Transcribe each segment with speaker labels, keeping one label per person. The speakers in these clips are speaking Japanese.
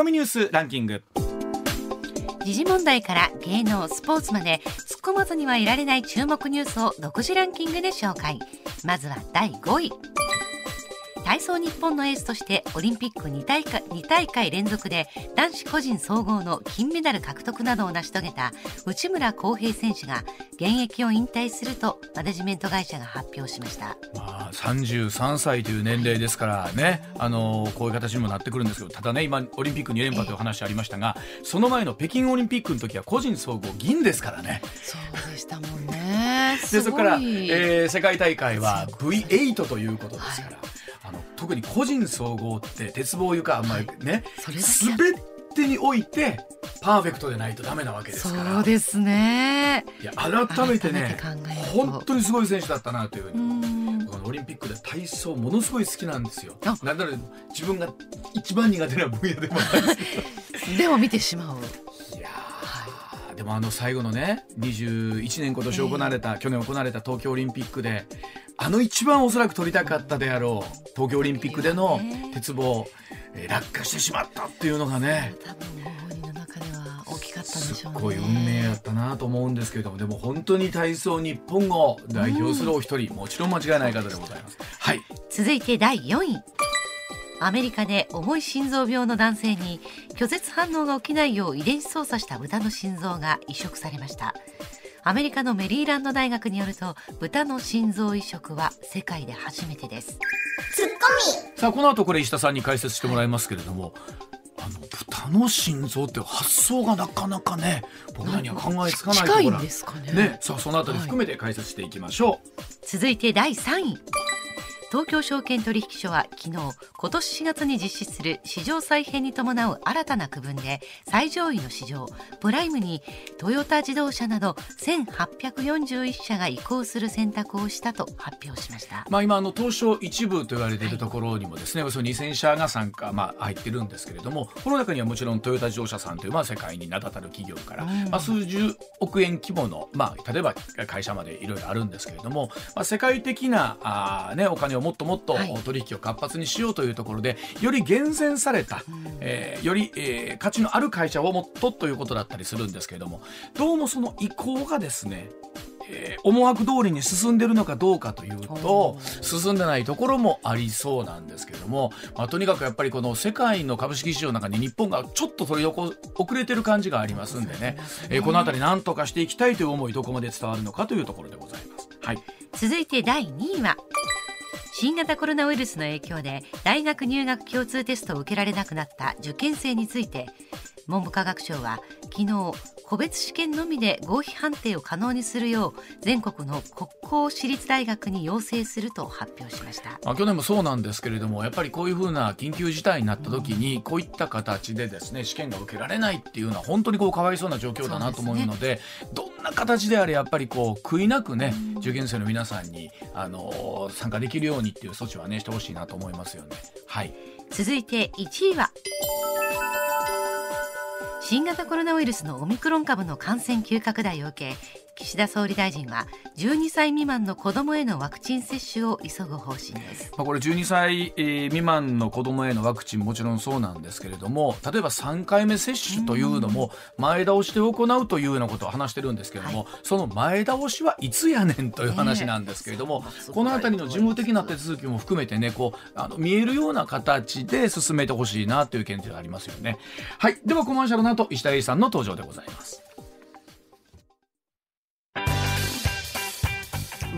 Speaker 1: コミニュースランキング。
Speaker 2: 時事問題から芸能スポーツまで突っ込まずにはいられない注目ニュースを独自ランキングで紹介。まずは第5位。体操日本のエースとしてオリンピック2大会 ,2 大会連続で男子個人総合の金メダル獲得などを成し遂げた内村航平選手が現役を引退するとマネジメント会社が発表しました、
Speaker 1: まあ、33歳という年齢ですからねあのこういう形にもなってくるんですけどただね今オリンピック2連覇という話ありましたがその前の北京オリンピックの時は個人総合銀ですからね。
Speaker 2: そうでしたもんね
Speaker 1: でそこから、えー、世界大会は V8 ということですから。はいあの特に個人総合って鉄棒床、まあね、すべてにおいてパーフェクトでないとダメなわけですから。
Speaker 2: そうですね。
Speaker 1: いや改めてね本当にすごい選手だったなというふうにこのオリンピックで体操ものすごい好きなんですよ。なんなら自分が一番苦手な分野でもないです
Speaker 2: でも見てしまう
Speaker 1: でもあの最後のね21年今年行われた、えー、去年行われた東京オリンピックであの一番おそらく取りたかったであろう東京オリンピックでの鉄棒、えー、落下してしまったっていうのがね
Speaker 2: 多分本人の中では大きかったんでしょう
Speaker 1: ね。すごい運命やったなと思うんですけれどもでも本当に体操日本を代表するお一人、うん、もちろん間違いない方でございます。はい、
Speaker 2: 続いて第4位アメリカで重い心臓病の男性に拒絶反応が起きないよう遺伝子操作した豚の心臓が移植されました。アメリカのメリーランド大学によると豚の心臓移植は世界で初めてです。
Speaker 3: ツッコ
Speaker 1: ミ。さあこの後これ石田さんに解説してもらいますけれども、はい、あの豚の心臓って発想がなかなかね僕らには考えつかないところ
Speaker 2: ですかね。
Speaker 1: ねさあそのあたり含めて解説していきましょう、はい、
Speaker 2: 続いて第3位。東京証券取引所は昨日今年4月に実施する市場再編に伴う新たな区分で最上位の市場プライムにトヨタ自動車など1841社が移行する選択をしたと発表しました、
Speaker 1: まあ、今あの東証一部と言われているところにもですね、はい、およそ2000社が参加、まあ、入ってるんですけれどもこの中にはもちろんトヨタ自動車さんという、まあ、世界に名だたる企業から、まあ、数十億円規模の、まあ、例えば会社までいろいろあるんですけれども、まあ、世界的なあ、ね、お金ををもっともっと取引を活発にしようというところで、より厳選された、えー、より、えー、価値のある会社をもっとということだったりするんですけれどもどうもその意向がですねえー、思惑通りに進んでるのかどうかというと進んでないところもありそうなんですけれども、まあ、とにかくやっぱりこの世界の株式市場の中に日本がちょっと取り遅れてる感じがありますんでね、えー、この辺り何とかしていきたいという思いどこまで伝わるのかというところでございます。はい、
Speaker 2: 続いて第2位は新型コロナウイルスの影響で大学入学共通テストを受けられなくなった受験生について文部科学省は昨日個別試験のみで合否判定を可能にするよう全国の国公私立大学に要請すると発表しました。
Speaker 1: あ去年もそうなんですけれどもやっぱりこういうふうな緊急事態になった時にこういった形でですね試験が受けられないっていうのは本当にこうかわいそうな状況だなと思うので、ね、どんな形であれやっぱりこう悔いなくね受験生の皆さんにあの参加できるようにっていう措置はねしてほしいなと思いますよね。はい。
Speaker 2: 続いて1位は新型コロナウイルスのオミクロン株の感染急拡大を受け岸田総理大臣は12歳未満の子どもへのワクチン接種を急ぐ方針です、
Speaker 1: まあ、これ12歳未満の子どもへのワクチンもちろんそうなんですけれども例えば3回目接種というのも前倒しで行うというようなことを話してるんですけれども、はい、その前倒しはいつやねんという話なんですけれども、ね、この辺りの事務的な手続きも含めてねこうあの見えるような形で進めてほしいなという見地がありますよね。はい。ではコマーシャルの後石田英さんの登場でございます。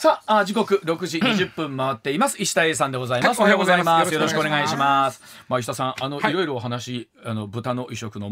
Speaker 1: さあ、時刻6時20分回っています。石田英さんでございます。おはようございます。よろしくお願いします。まあ、石田さん、あの、い、ろいろお話、あの、豚の移植の、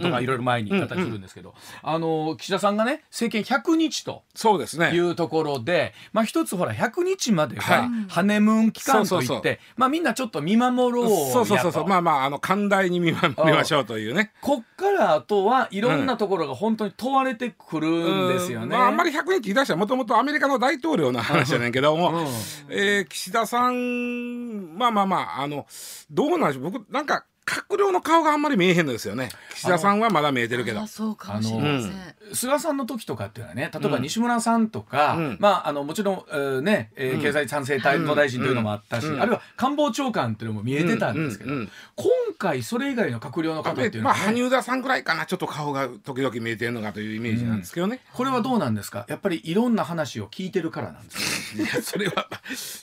Speaker 1: とか、いろいろ前に形するんですけど、あの、岸田さんがね、政権100日と。そうですね。いうところで、まあ、一つほら、100日までが、ハネムーン期間といって、まあ、みんなちょっと見守ろう
Speaker 4: そうそうそうそう。まあまあ、あの、寛大に見守りましょうというね。
Speaker 1: こっからあとはいろんなところが本当に問われてくるんですよね。ま
Speaker 4: あ、あんまり100日言い出したら、もともとアメリカの大統領の話じゃないけども、うん、えー、岸田さんまあまあまああのどうなんでしょう。僕なんか閣僚の顔があんまり見えへんのですよね。岸田さんはまだ見えてるけど。
Speaker 2: あそうかもしれません。
Speaker 1: 菅さんの時とかっていうのはね例えば西村さんとか、
Speaker 4: うん。
Speaker 1: まああのもちろん、えーね、えー
Speaker 4: うん。
Speaker 1: 経済産生担当大臣というのもあったし、
Speaker 4: うん。
Speaker 1: あるいは官房長官っていうのも見えてたんですけど、
Speaker 4: うん。うん。うん。
Speaker 1: 今回それ以外の閣僚の方っていうの
Speaker 4: まあ
Speaker 1: は、ね
Speaker 4: 羽生田さんぐらいかなちょっと顔が時々見えてるのかというイメージなんですけどね、
Speaker 1: これはどうなんですか？やっぱりいろんな話を聞いてるからなんですか？
Speaker 4: いやそれは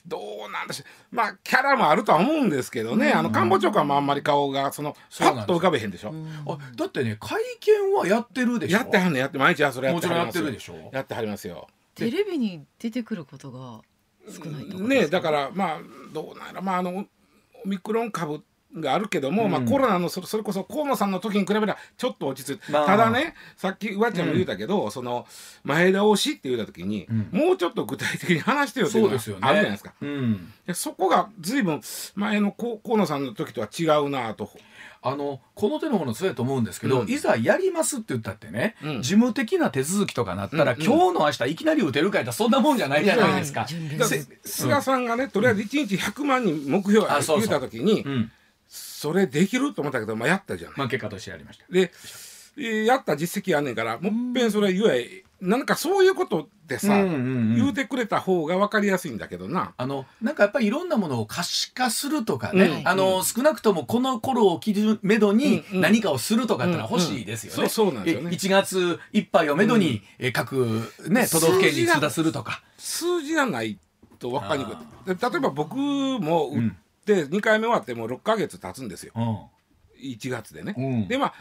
Speaker 4: どうなんだしまあキャラもあるとは思うんですけどね、あの官房長官もあんまり顔がその
Speaker 1: そうなんです
Speaker 4: パッと浮かべへんでしょ、
Speaker 1: あだってね会見はやってるでしょ？
Speaker 4: やってはんねんやって毎日はそれやってはります
Speaker 1: もちろんやってるでしょ？
Speaker 4: やってはりますよ。
Speaker 2: テレビに出てくることが少ないとか
Speaker 4: ねだからまあどうなんやろまああのオミクロン株があるけども、まあ、コロナのそれそれこそ河野さんの時に比べればちょっと落ち着いて、
Speaker 1: まあ。
Speaker 4: ただねさっきうわちゃんも言うたけど、その前倒しって言うた時に、
Speaker 1: ん。
Speaker 4: もうちょっと具体的に話してよっていうのが
Speaker 1: そうですよね。
Speaker 4: あるじゃないですか。
Speaker 1: うん。
Speaker 4: でそこが随分前の河河野さんの時とは違うなと。
Speaker 1: あのこの手のもの強いと思うんですけど、
Speaker 4: うん。
Speaker 1: いざやりますって言ったってね、
Speaker 4: うん。
Speaker 1: 事務的な手続きとかなったら、
Speaker 4: うん
Speaker 1: 今日の明日いきなり打てるかいったらそんなもんじゃないじゃないですか。
Speaker 4: から菅さんがねとりあえず1日100万人目標
Speaker 1: あそうそう。
Speaker 4: 言うた時に
Speaker 1: うん、
Speaker 4: それできると思ったけど、まあ、やったじゃない。
Speaker 1: まあ結果としてやりました。
Speaker 4: でえーやった実績あんねんからもっぺんそれ言えなんかそういうことでさ、
Speaker 1: うんうんうん。
Speaker 4: 言うてくれた方が分かりやすいんだけどな。
Speaker 1: あのなんかやっぱりいろんなものを可視化するとかね、
Speaker 4: うん。
Speaker 1: あの少なくともこの頃を切るめどに
Speaker 4: うんうん。
Speaker 1: 何かをするとかってのは欲しいですよね。
Speaker 4: うんうんそうそうなんですよね。
Speaker 1: え1月いっぱいをめどに、え各、ね、都道府県に通達するとか。
Speaker 4: 数字がないと分かりにくい。例えば僕も打って2回目終わってもう6ヶ月経つんですよ。
Speaker 1: うん。
Speaker 4: 1月でね。
Speaker 1: うん。
Speaker 4: でまあ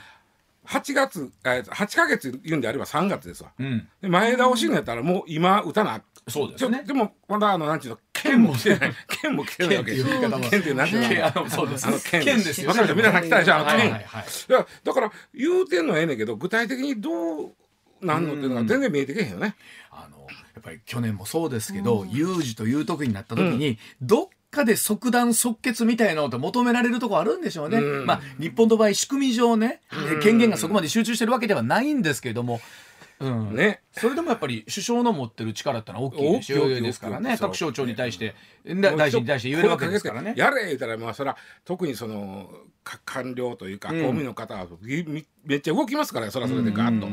Speaker 4: 8月えー8ヶ月言うんであれば3月ですわ。
Speaker 1: うん、
Speaker 4: で前倒しのやったらもう今打たな。
Speaker 1: そうですね。
Speaker 4: でもまだあのなんちゅうの剣も。来てない。剣も来てないわけ。
Speaker 1: 剣っていう言い方も。
Speaker 4: 剣っていうなんていうの
Speaker 1: そうです。
Speaker 4: あの剣
Speaker 1: 剣ですよ
Speaker 4: わかしょ？皆さん来たでしょあの剣、
Speaker 1: はいはいはい。
Speaker 4: だからだから言うてんのはええねんけど具体的にどうなんのっていうのが全然見えてけへんよね。
Speaker 1: あのやっぱり去年もそうですけど、有事という時になった時に、どっかで即断即決みたいなのって求められるところあるんでしょうね。
Speaker 4: うん。
Speaker 1: まあ日本の場合仕組み上ね、権限がそこまで集中してるわけではないんですけれども。うん。
Speaker 4: ね。
Speaker 1: それでもやっぱり首相の持ってる力ってのは大きいですよ。ですからね各省庁に対して。だ大臣に対して言えるわけですからね。
Speaker 4: やれ言ったらまあそれは特にそのか官僚というか
Speaker 1: うん。
Speaker 4: 公務員の方はめっちゃ動きますからそれはそれでガッと。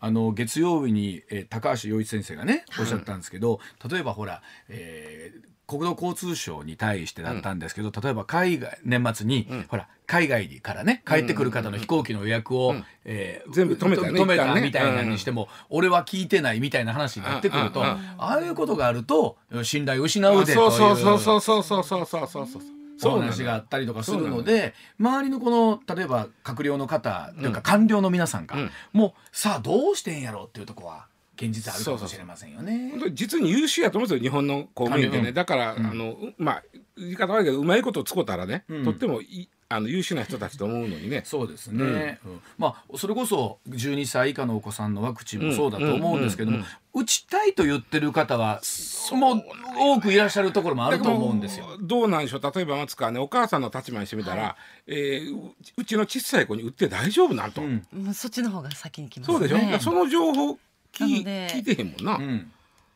Speaker 1: あの月曜日に、えー高橋洋一先生がねおっしゃったんですけど、例えばほら、えー国土交通省に対してだったんですけど、例えば海外年末に、
Speaker 4: うん。
Speaker 1: ほら海外からね帰ってくる方の飛行機の予約を、
Speaker 4: うん。
Speaker 1: えー
Speaker 4: 全部止めた
Speaker 1: 止めたみたいなにしても、俺は聞いてないみたいな話になってくると、ああいうことがあると信頼を失うでとい
Speaker 4: そうそうそうそうそうそうそうそうそうそう
Speaker 1: お話があったりとかするので周りのこの例えば閣僚の方というか官僚の皆さんが、
Speaker 4: うん
Speaker 1: もうさあどうしてんやろうっていうところは現実あるかもしれませんよね。
Speaker 4: 本当に実に優秀やと思うんですよ日本の公務員って
Speaker 1: うん。
Speaker 4: ねだから、
Speaker 1: うん。
Speaker 4: あのうまあ言い方悪いけどうまいことを使ったらね、
Speaker 1: うん。
Speaker 4: とってもいいあの優秀な人たちと思うのにね。
Speaker 1: そうですね、うん。まあそれこそ12歳以下のお子さんのワクチンもそうだと思うんですけども、
Speaker 4: うんうん
Speaker 1: 打ちたいと言ってる方はもう多くいらっしゃるところもあると思うんですよ。
Speaker 4: どどうなんでしょう。例えば松川ねお母さんの立場にしてみたら、えーううちの小さい子に打って大丈夫なんと、
Speaker 1: うん。
Speaker 2: そっちの方が先に来ますね。
Speaker 4: そうでしょ、その情報
Speaker 2: なので
Speaker 4: 聞いてへんもんな、
Speaker 1: うん。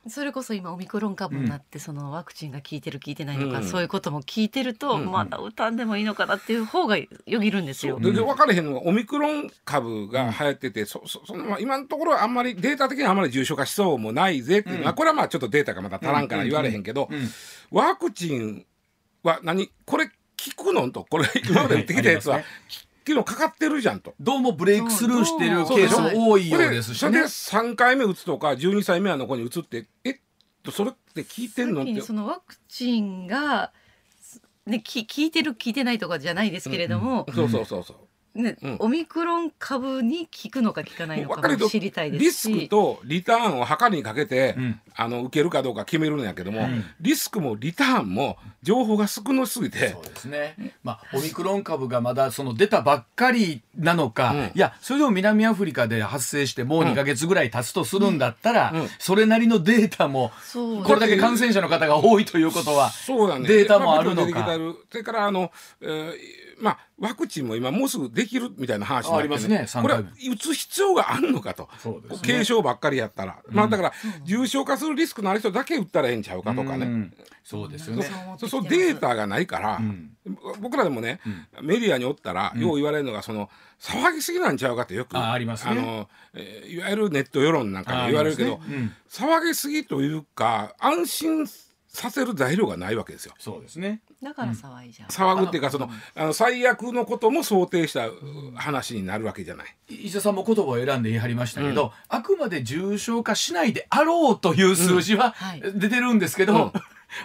Speaker 2: それこそ今オミクロン株になってそのワクチンが効いてる効いてないのか、
Speaker 4: うん。
Speaker 2: そういうことも聞いてると、
Speaker 1: うん。
Speaker 2: まだ打たん。でもいいのかなっていう方がよぎるんですよ。
Speaker 4: でで分かれへんのがオミクロン株が流行ってて、そそそのまあ今のところはあんまりデータ的にはあんまり重症化しそうもないぜっていうのは、
Speaker 1: うん。
Speaker 4: これはまあちょっとデータがまだ足らんから言われへんけど、
Speaker 1: うん。
Speaker 4: ワクチンは何？これ効くの？とこれ今まで打ってきたやつは、
Speaker 1: はいあり
Speaker 4: 昨日かかってるじゃんと。
Speaker 1: どうもブレイクスルーしてるケースも多いようですしね
Speaker 4: それで。3回目打つとか12歳目の子に打つってえっとそれって効いてんの？って
Speaker 2: そのワクチンがねき効いてる効いてないとかじゃないですけれども、
Speaker 4: そうそうそうそう。
Speaker 2: ね
Speaker 4: うん。
Speaker 2: オミクロン株に効くのか効かないの
Speaker 4: 分か
Speaker 2: も知りたいで
Speaker 4: リ
Speaker 2: すし。
Speaker 4: スクとリターンを測りにかけて、
Speaker 1: うん。
Speaker 4: あの受けるかどうか決めるんやけども、
Speaker 1: うん。
Speaker 4: リスクもリターンも情報が少なすぎて。
Speaker 1: そうですね、まあ、オミクロン株がまだその出たばっかりなのか、
Speaker 4: うん。
Speaker 1: いやそれでも南アフリカで発生してもう2か月ぐらい経つとするんだったら、
Speaker 4: うん。
Speaker 1: それなりのデータもこれだけ感染者の方が多いということは
Speaker 4: そうだね
Speaker 1: データもあるのか。
Speaker 4: それからあの、えーまあワクチンも今もうすぐできるみたいな話になって、
Speaker 1: ありますね三
Speaker 4: これは打つ必要があるのかと、
Speaker 1: ね。
Speaker 4: 軽症ばっかりやったら、まあだから重症化すするリスクのある人だけ打ったらええんちゃうかとかね、
Speaker 1: うん。そうですよね。
Speaker 4: そうそうデータがないから、
Speaker 1: うん。
Speaker 4: 僕らでもね、メディアにおったら、よう言われるのがその騒ぎすぎなんちゃうかってよく
Speaker 1: あありますね。
Speaker 4: あの、えーいわゆるネット世論なんかで言われるけど、
Speaker 1: ね。
Speaker 4: 騒ぎすぎというか安心させる材料がないわけですよ。
Speaker 1: そうですね。
Speaker 2: だから騒いじゃう、
Speaker 4: 騒ぐっていうかそのあの最悪のことも想定したう話になるわけじゃない。
Speaker 1: 伊勢さんも言葉を選んで言い張りましたけど、あくまで重症化しないであろうという数字は
Speaker 2: はい
Speaker 1: 出てるんですけど、
Speaker 4: うん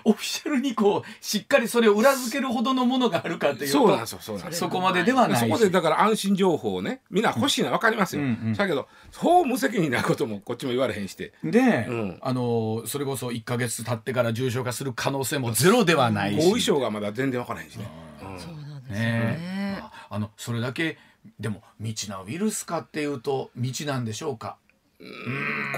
Speaker 1: オフィシャルにこうしっかりそれを裏付けるほどのものがあるかっていうと
Speaker 4: そうなんですよそうなんですよ。
Speaker 1: そこまでではない。し
Speaker 4: そこでだから安心情報をねみんな欲しいのは分かりますよ。
Speaker 1: うんうん
Speaker 4: だけどそう無責任なこともこっちも言われへんして。
Speaker 1: で、
Speaker 4: うん。
Speaker 1: あのそれこそ1か月経ってから重症化する可能性もゼロではないし。
Speaker 4: 後遺症がまだ全然分からへんしね。うん。
Speaker 2: そうなんですよ
Speaker 1: ね。
Speaker 2: ね
Speaker 1: ああのそれだけでも未知なウイルスかっていうと未知なんでしょうか？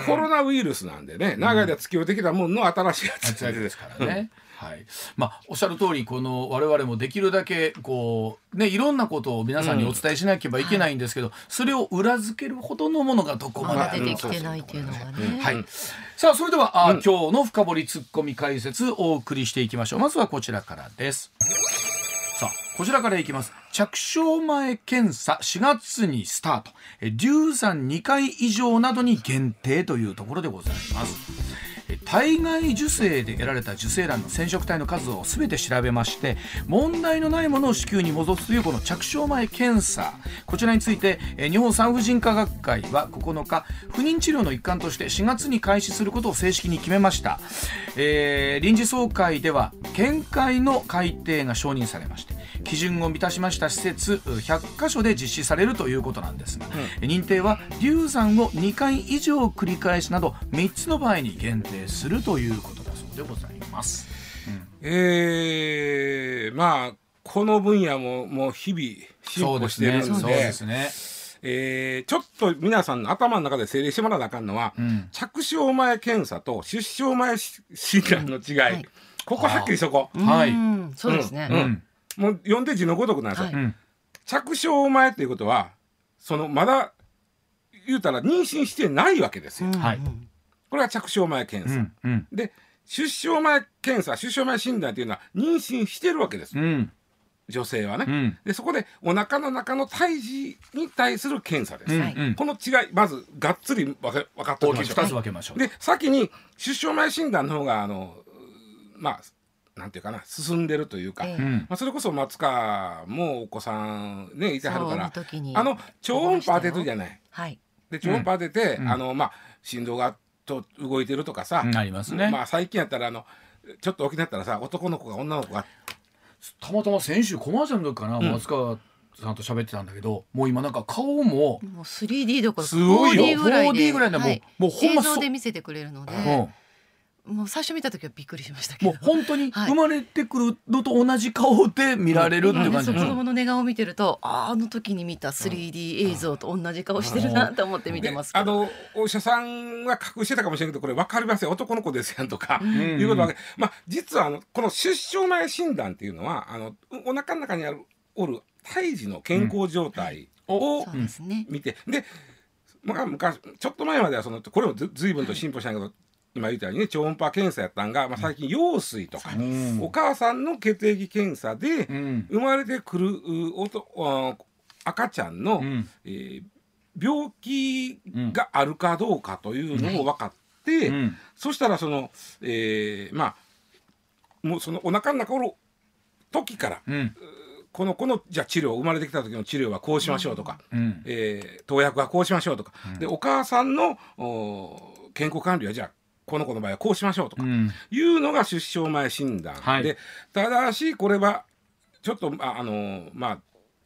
Speaker 4: コロナウイルスなんでね長い間付き合ってきたものの新しいやつ
Speaker 1: 活躍で。すからね。はい、まあおっしゃる通りこの我々もできるだけこうねいろんなことを皆さんにお伝えしなければいけないんですけど、それを裏付けるほどのものがどこまで
Speaker 2: ま
Speaker 1: あるのか
Speaker 2: だ出てきてないっていうのがね、
Speaker 1: はい。さあそれでは、あ今日の深掘りツッコミ解説をお送りしていきましょう。まずはこちらからです。こちらからいきます。着床前検査4月にスタート。流産2回以上などに限定というところでございます。え体外受精で得られた受精卵の染色体の数を全て調べまして問題のないものを子宮に戻すというこの着床前検査。こちらについてえ日本産婦人科学会は9日不妊治療の一環として4月に開始することを正式に決めました、えー臨時総会では見解の改定が承認されまして基準を満たしました。施設100カ所で実施されるということなんですが、認定は流産を2回以上繰り返すなど3つの場合に限定するということだそうでございます。
Speaker 4: えーまあこの分野ももう日々進歩してるんで
Speaker 1: そうですね。
Speaker 4: えーちょっと皆さんの頭の中で整理してもらわなあかんのは、
Speaker 1: ん。
Speaker 4: 着床前検査と出生前診断の違い、
Speaker 2: はい。
Speaker 4: ここはっきりそこ、
Speaker 1: はい。
Speaker 2: うん。そうですね、
Speaker 4: う
Speaker 1: うん。ん。
Speaker 4: もう読んで字のごとくなんですよ、
Speaker 2: はい
Speaker 1: うん。
Speaker 4: 着床前っていうことはそのまだ言うたら妊娠してないわけですよ、
Speaker 2: うん。
Speaker 1: はい
Speaker 4: これは着床前検査、
Speaker 1: うん。うん。
Speaker 4: で出生前検査出生前診断っていうのは妊娠してるわけです、
Speaker 1: うん。
Speaker 4: 女性はね、
Speaker 1: うん。
Speaker 4: でそこでお腹の中の胎児に対する検査です、
Speaker 1: うん。
Speaker 2: はい
Speaker 1: うん。
Speaker 4: この違いまずがっつり分か分かってお
Speaker 1: 大き
Speaker 4: ましょう
Speaker 1: 2つ分けましょう。
Speaker 4: で先に出生前診断の方があのまあなんていうかな進んでるというか。まあ、それこそ松川もお子さんねいてはるからあの超音波当てるじゃない。
Speaker 2: はい
Speaker 4: で超音波当てて、
Speaker 1: うん
Speaker 4: あのまあ心臓がと動いてるとかさ、
Speaker 1: うん。ありますね。
Speaker 4: まあ最近やったらあのちょっと大きくなったらさ男の子が女の子が
Speaker 1: たまたま先週コマーシャルの時かな、松川さんと喋ってたんだけどもう今なんか顔も、
Speaker 2: もう 3D どころか
Speaker 1: すごいよ。
Speaker 2: 4D ぐらいで
Speaker 1: 4D ぐらいでもう
Speaker 2: はい。
Speaker 1: もうほんま
Speaker 2: 映
Speaker 1: そ
Speaker 2: 像で見せてくれるので、
Speaker 1: うん
Speaker 2: もう最初見た時はびっくりしましたけ
Speaker 1: も
Speaker 2: ど
Speaker 1: う本当に
Speaker 2: はい。
Speaker 1: 生まれてくるのと同じ顔で見られるって感じ
Speaker 2: で
Speaker 1: でしょ
Speaker 2: 子供の寝顔を見てるとあの時に見た 3D 映像と同じ顔してるなと思って見てますけど。
Speaker 4: であのお医者さんが隠してたかもしれないけどこれ分かりません。男の子ですやんとか、
Speaker 1: ん。
Speaker 4: いうことは、まあ実はあのこの出生前診断っていうのはあのお腹の中にあるおる胎児の健康状態を
Speaker 2: そうですね、
Speaker 4: 見て、で、まあ、昔ちょっと前まではそのこれもずずいぶんと進歩したんやけど今言ったようにね超音波検査やったんが、まあ、最近羊水とか、
Speaker 1: うん
Speaker 4: お母さんの血液検査で、
Speaker 1: うん。
Speaker 4: 生まれてくるうおとあ赤ちゃんの、
Speaker 1: うん。
Speaker 4: えー病気があるかどうかというのを分かって、
Speaker 1: うん。
Speaker 4: そしたらその、えーまあもうそのお腹の中の時から
Speaker 1: うん。
Speaker 4: このこのじゃあ治療生まれてきた時の治療はこうしましょうとか、
Speaker 1: うん。
Speaker 4: えー投薬はこうしましょうとか、でお母さんのお健康管理はじゃあこの子の場合はこうしましょうとか、
Speaker 1: うん。
Speaker 4: いうのが出生前診断、
Speaker 1: はい。
Speaker 4: でただしこれはちょっとああのまあ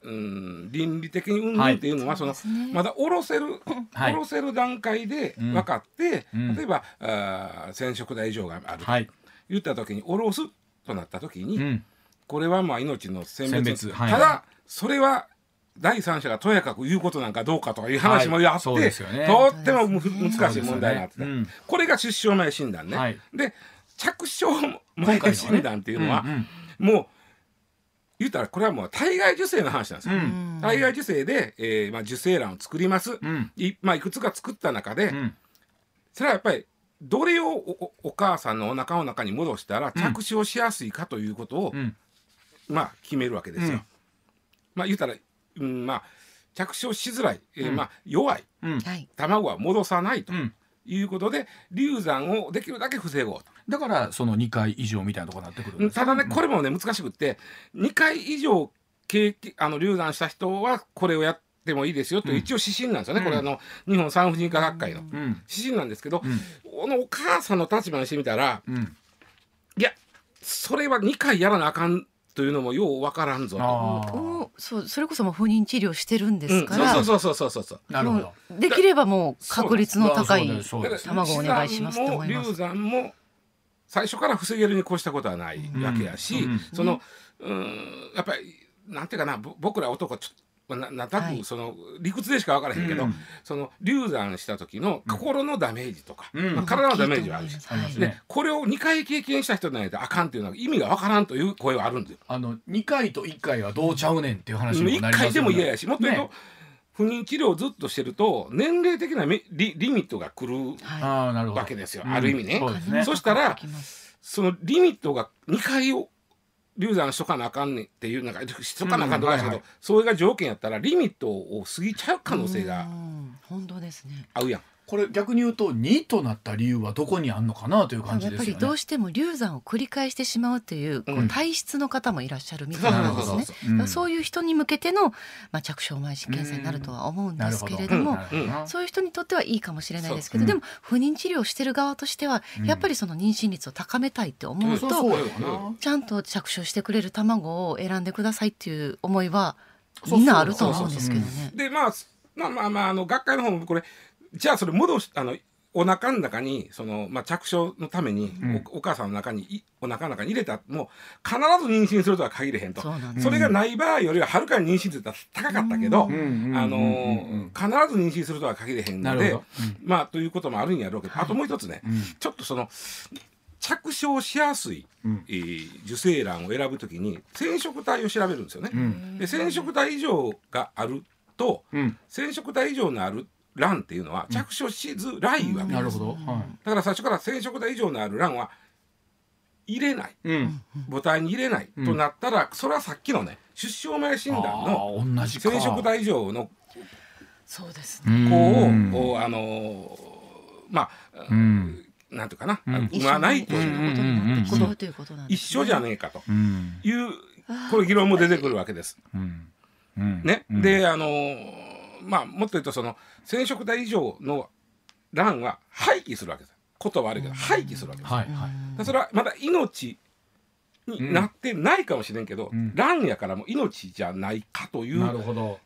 Speaker 4: うん倫理的にうんぬんっていうのは、その
Speaker 2: そうですね。
Speaker 4: まだ下ろせる、
Speaker 1: はい。
Speaker 4: 下ろせる段階で
Speaker 1: うん。
Speaker 4: 分かって、
Speaker 1: うん。
Speaker 4: 例えばあー染色体異常があると
Speaker 1: はい。
Speaker 4: 言った時に下ろすとなった時に、
Speaker 1: うん。
Speaker 4: これはまあ命の選別。
Speaker 1: 選別。はい。
Speaker 4: ただそれは第三者がとやかく言うことなんかどうかとかいう話もやって、
Speaker 1: はいそうですよね。
Speaker 4: とってもむ
Speaker 2: そうですね。
Speaker 4: 難しい問題になってた、
Speaker 1: そうですよね
Speaker 4: これが出生前診断ね、
Speaker 1: はい。
Speaker 4: で着床前診断っていうのは、
Speaker 1: うんうん
Speaker 4: もう言ったらこれはもう体外受精の話なんですよ、
Speaker 1: うん。
Speaker 4: 体外受精で、えーまあ、受精卵を作ります、
Speaker 1: うん。
Speaker 4: いまあ、いくつか作った中で、
Speaker 1: うん。
Speaker 4: それはやっぱりどれをおおお母さんのお腹の中に戻したら着床しやすいかということを、
Speaker 1: うん。
Speaker 4: まあ決めるわけですよ。
Speaker 1: うん。
Speaker 4: まあ言ったら、うん、まあ着床しづらい、えー
Speaker 1: うん。
Speaker 4: まあ弱い。卵は戻さないと
Speaker 1: うん。
Speaker 4: いうことで、流産をできるだけ防ごうと。
Speaker 1: だからその2回以上みたいなところになってくるんです
Speaker 4: ただね、こ
Speaker 1: れ
Speaker 4: れもね難しくって2回以上経験あの流産した人はこれをやってもいいですよと一応指針なんですよね、
Speaker 1: うん。
Speaker 4: これあの日本産婦人科学会の
Speaker 1: うん。
Speaker 4: 指針なんですけど、
Speaker 1: うん。
Speaker 4: このお母さんの立場にしてみたら
Speaker 1: うん。
Speaker 4: いやそれは2回やらなあかんというのもようわからんぞと。
Speaker 2: そうそれこそもう不妊治療してるんで
Speaker 4: うん、
Speaker 2: すから、
Speaker 4: そうそうそうそうそうそう。
Speaker 1: なるほど。
Speaker 2: できればもう確率の高い卵お願いしますと思います。
Speaker 4: 流産も最初から防げるに越したことはないわけやし、
Speaker 1: うんうん
Speaker 4: そのうんやっぱりなんていうかなぼ僕ら男ちょっとななんとくその理屈でしか分からへんけど、
Speaker 1: うん。
Speaker 4: その流産した時の心のダメージとか、
Speaker 1: うん。
Speaker 4: まあ体のダメージはあるし、
Speaker 2: 大きいと思います。
Speaker 4: で
Speaker 1: ね
Speaker 4: これを2回経験した人じゃないとあかんっていうのは意味が分からんという声はあるんですよ。
Speaker 1: あの2回と1回はどうちゃうねんっていう話にも
Speaker 4: 1
Speaker 1: なりますよね。
Speaker 4: 回でも嫌やしもっと言うと、
Speaker 1: ね
Speaker 4: 不妊治療をずっとしてると年齢的なめリリミットが来る
Speaker 2: は
Speaker 1: ああなるほど。
Speaker 4: わけですよ、
Speaker 1: うん。
Speaker 4: ある意味ね。
Speaker 1: そうですね。
Speaker 4: そしたらそのリミットが2回を流産しとかなあかんねんっていうなんかしとかなあかんとかだけど、
Speaker 1: うんはいはい
Speaker 4: それが条件やったらリミットを過ぎちゃう可能性が
Speaker 2: うん本当ですね
Speaker 4: 合うやん。
Speaker 1: これ逆に言うと2となった理由はどこにあんのかなという感じ
Speaker 2: やっぱりどうしても流産を繰り返してしまうというこ
Speaker 4: う
Speaker 2: 体質の方もいらっしゃるみたいなんですね。
Speaker 4: そう
Speaker 1: ん。
Speaker 2: そういう人に向けての、まあ、着床前試験査になるとは思うんですけれども、そういう人にとってはいいかもしれないですけど、でも不妊治療をしてる側としては、
Speaker 1: うん。
Speaker 2: やっぱりその妊娠率を高めたいって思うと、ちゃんと着床してくれる卵を選んでくださいっていう思いはみんなあると思うんですけどね。
Speaker 4: でまあまあまあまああの学会の方もこれじゃあそれ戻しあのお腹の中にその、まあ、着床のために
Speaker 1: うん。
Speaker 4: お,、お母さんの中にいお腹の中に入れたもう必ず妊娠するとは限れへんと。
Speaker 2: そ
Speaker 4: れがない場合よりははるかに妊娠率が高かったけど、あのー必ず妊娠するとは限れへんのでまあということもあるんやろうけど、あともう一つね、
Speaker 1: うん。
Speaker 4: ちょっとその着床しやすい、
Speaker 1: うん。
Speaker 4: えー受精卵を選ぶときに染色体を調べるんですよね。
Speaker 1: うん。
Speaker 4: で染色体異常があると
Speaker 1: うん。
Speaker 4: 染色体異常のある卵っていうのは着床しづらいわけです、
Speaker 1: なるほど。は
Speaker 4: だから最初から染色体異常のある卵は入れない。
Speaker 1: いうん。
Speaker 4: 母体に入れない。となったら、それはさっきのね出生前診断の染色体異常の
Speaker 2: そうです
Speaker 1: う
Speaker 2: ね。
Speaker 1: ん。
Speaker 4: 子を、こうあのーまあ、
Speaker 1: うん。
Speaker 4: なんていうかな、
Speaker 1: うん。
Speaker 4: 産まないという、
Speaker 2: にことです、
Speaker 4: 一緒じゃねえかと。
Speaker 1: うん。
Speaker 4: いうこれ議論も出てくるわけです。
Speaker 1: うん。うん。
Speaker 4: ね、
Speaker 1: うん。
Speaker 4: であのーまあもっと言うとその染色体異常の卵は廃棄するわけです。ことは悪いけど廃棄するわけです。
Speaker 1: はいはい。
Speaker 4: でそれはまだ命になってないかもしれんけど、
Speaker 1: うん。
Speaker 4: 卵やからもう命じゃないかという
Speaker 1: なるほど。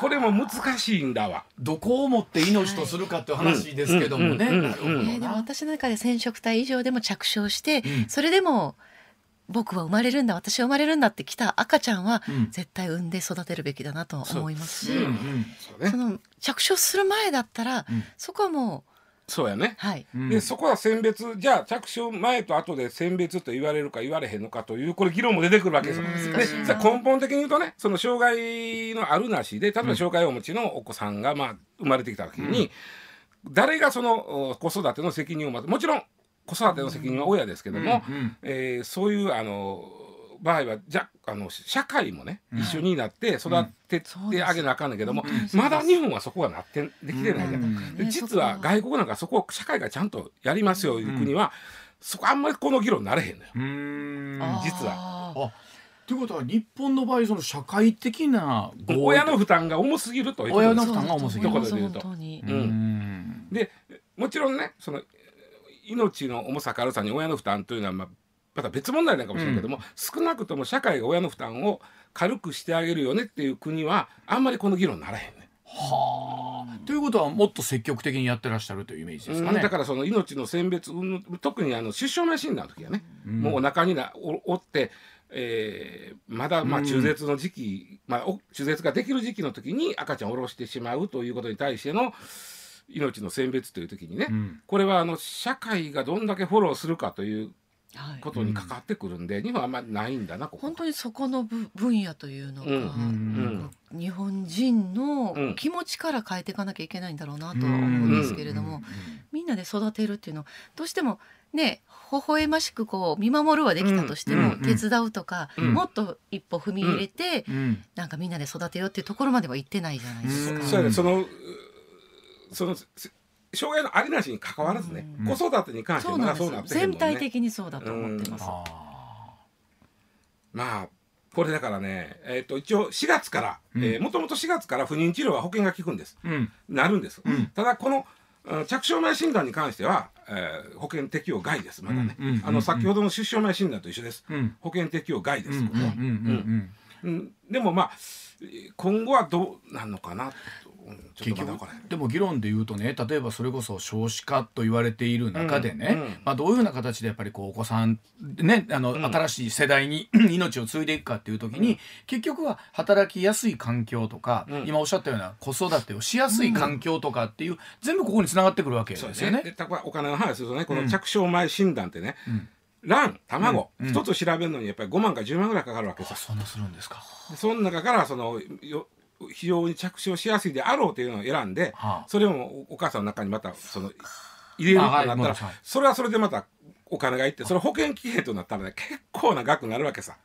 Speaker 4: これも難しいんだわ。
Speaker 1: どこをもって命とするかっていう話ですけどもね。
Speaker 4: うんうん
Speaker 1: なるほど
Speaker 2: えーでも
Speaker 1: な
Speaker 2: 私の中で染色体以上でも着床して、
Speaker 1: うん。
Speaker 2: それでも僕は生まれるんだ私は生まれるんだって来た赤ちゃんは
Speaker 1: うん。
Speaker 2: 絶対産んで育てるべきだなと思います。し、
Speaker 1: うんうん。
Speaker 4: そうね。
Speaker 2: その着床する前だったら、
Speaker 1: うん。
Speaker 2: そこはもう
Speaker 4: そうやね。
Speaker 2: はい、
Speaker 1: うん。
Speaker 4: でそこは選別じゃあ着床前と後で選別と言われるか言われへんのかというこれ議論も出てくるわけですよ。
Speaker 1: うん。
Speaker 4: でさ根本的に言うとねその障害のあるなしで例えば障害をお持ちのお子さんがまあ生まれてきた時に、誰がそのお子育ての責任をまずもちろん子育ての責任は親ですけども、
Speaker 1: うんうん。
Speaker 4: えーそういうあの場合はじゃあの社会もね、
Speaker 1: うん。
Speaker 4: 一緒になって育ててあげなあかんねんけども、
Speaker 2: うん。
Speaker 4: まだ日本はそこはなってできてないじゃん。
Speaker 1: うん。
Speaker 4: で実は
Speaker 2: 外
Speaker 4: 外国なんかそこを社会がちゃんとやりますよいう国は、そこあんまりこの議論になれへんのよ。
Speaker 1: うーん。
Speaker 4: 実
Speaker 2: は。
Speaker 1: あということは日本の場合その社会的な
Speaker 4: 親の負担が重すぎるということ
Speaker 1: 親の負担が重すぎる。
Speaker 4: ところで言うと。
Speaker 2: 本当に。
Speaker 1: うーん。
Speaker 4: でもちろんねその命の重さ軽さに親の負担というのはまあまた別問題なのかもしれないけども、少なくとも社会が親の負担を軽くしてあげるよねっていう国はあんまりこの議論にならへんね。
Speaker 1: はあ。ということはもっと積極的にやってらっしゃるというイメージですかね。
Speaker 4: うんだからその命の選別うん特にあの出生前診断の時はね、もうお腹になおおって、えーまだまあ
Speaker 1: うん
Speaker 4: 中絶の時期、まあ、お中絶ができる時期の時に赤ちゃんを下ろしてしまうということに対しての命の選別という時にね、
Speaker 1: うん。
Speaker 4: これはあの社会がどんだけフォローするかという
Speaker 2: はい。
Speaker 4: ことに関わってくるんで、日本はあんまりないんだなここ
Speaker 2: 本当にそこのぶ分野というのが、
Speaker 4: うん。
Speaker 1: うん。
Speaker 2: 日本人の
Speaker 4: うん。
Speaker 2: 気持ちから変えていかなきゃいけないんだろうなとは思うんですけれども、みんなで育てるっていうのどうしてもね微笑ましくこう見守るはできたとしても、手伝うとか、
Speaker 4: うん。
Speaker 2: もっと一歩踏み入れて、なんかみんなで育てようっていうところまでは行ってないじゃないですか。
Speaker 1: うん。
Speaker 4: そうやね。そのうそのせ障害のありなしに関わらずね、
Speaker 1: うん。
Speaker 4: 子育てに関して
Speaker 2: そうなんです
Speaker 4: まだそうなってね。
Speaker 2: 全体的にそうだと思ってます。
Speaker 1: あ
Speaker 4: まあこれだからね、えー、と一応4月から
Speaker 1: うん。
Speaker 4: もともと4月から不妊治療は保険が効くんです。
Speaker 1: ーうん。
Speaker 4: なるんです、
Speaker 1: うん。
Speaker 4: ただこのうん着床前診断に関しては、えー保険適用外です。まだね、
Speaker 1: うんうんうんうん
Speaker 4: あの先ほどの出生前診断と一緒です。
Speaker 1: うん。
Speaker 4: 保険適用外です、でもまあ今後はどうなんのかな
Speaker 1: 結局でも議論で言うとね例えばそれこそ少子化と言われている中でね、
Speaker 4: うんうん。
Speaker 1: まあ、どういうふうな形でやっぱりこうお子さん、ね、あの
Speaker 4: うん。
Speaker 1: 新しい世代に 命を継いでいくかっていう時に、
Speaker 4: うん。
Speaker 1: 結局は働きやすい環境とか、
Speaker 4: うん。
Speaker 1: 今おっしゃったような子育てをしやすい環境とかっていう、全部ここにつながってくるわけですよね。
Speaker 4: ね。お金の話するとねこ
Speaker 1: うん。
Speaker 4: の着床前診断ってね、
Speaker 1: うん。
Speaker 4: 卵卵
Speaker 1: うん。
Speaker 4: 一、つ調べるのにやっぱり5万か10万ぐらいかかるわけですよ。
Speaker 1: あそんなするんですか。
Speaker 4: でその中からそのよ非常に着床しやすいであろうというのを選んで
Speaker 1: はあ。
Speaker 4: それをおお母さんの中にまたその入れるとなったら、それはそれでまたお金がいってそれ保険期限となったらね結構な額になるわけさ。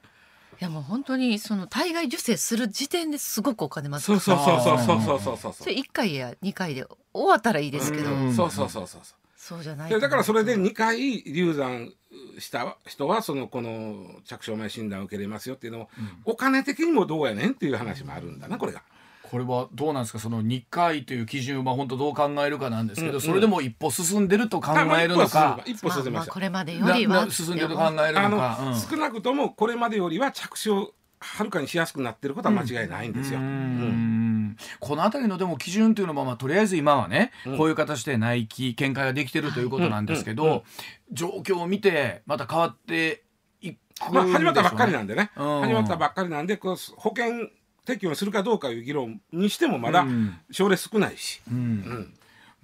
Speaker 2: いやもう本当にその体外受精する時点ですごくお金ます
Speaker 4: そうそうそうそうそうそうそうそう
Speaker 2: それ1回や2回で終わったらいいですけど、
Speaker 1: うん
Speaker 4: そうそうそうそう
Speaker 2: そうじゃない
Speaker 4: でだからそれで
Speaker 2: に
Speaker 4: 2回流産した人はそのこの着床前診断を受けれますよっていうのも、お金的にもどうやねんっていう話もあるんだなこれが。
Speaker 1: これはどうなんですか？その2回という基準は本当どう考えるかなんですけど、
Speaker 4: うん。うん
Speaker 1: それでも一歩進んでると考えるの
Speaker 4: まあ
Speaker 1: か、
Speaker 4: 一歩進みました
Speaker 2: これまでよりは。
Speaker 1: 進んでると考える
Speaker 4: あの、
Speaker 1: のか。うん。
Speaker 4: 少なくともこれまでよりは着床はるかにしやすくなってることは間違いないんですよ。
Speaker 1: うー
Speaker 4: うん
Speaker 1: んこの辺りのでも基準というのも、まあ、とりあえず今はね、
Speaker 4: うん。
Speaker 1: こういう形で内規見解ができてるということなんですけど、
Speaker 4: うんうんうん。
Speaker 1: 状況を見てまた変わっていく
Speaker 4: まあ始まったばっかりなんでね、
Speaker 1: うん。
Speaker 4: 始まったばっかりなんでこう保険適用にするかどうかいう議論にしてもまだ
Speaker 1: うん。
Speaker 4: 症例少ないし、
Speaker 1: うん。
Speaker 4: うん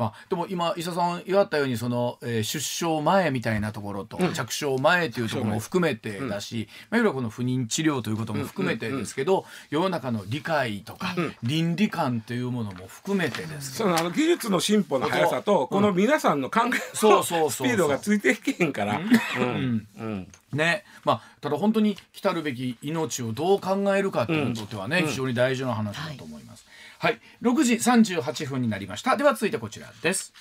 Speaker 1: まあ、でも今伊佐さん言われたようにその、えー出生前みたいなところと、
Speaker 4: うん。
Speaker 1: 着床前というところも含めてだし、まあ、いわゆるこの不妊治療ということも含めてですけど、世の中の理解とか、
Speaker 4: うん。
Speaker 1: 倫理観というものも含めてです。
Speaker 4: そのあの技術の進歩の速さと、この皆さんの考えのスピードがついていけへんから。うん。うん
Speaker 1: ねまあ、ただ本当に来たるべき命をどう考えるかということにとってはね、
Speaker 4: うん
Speaker 1: 非常に大事な話だと思います。はい、6時38分になりました。では続いてこちらです。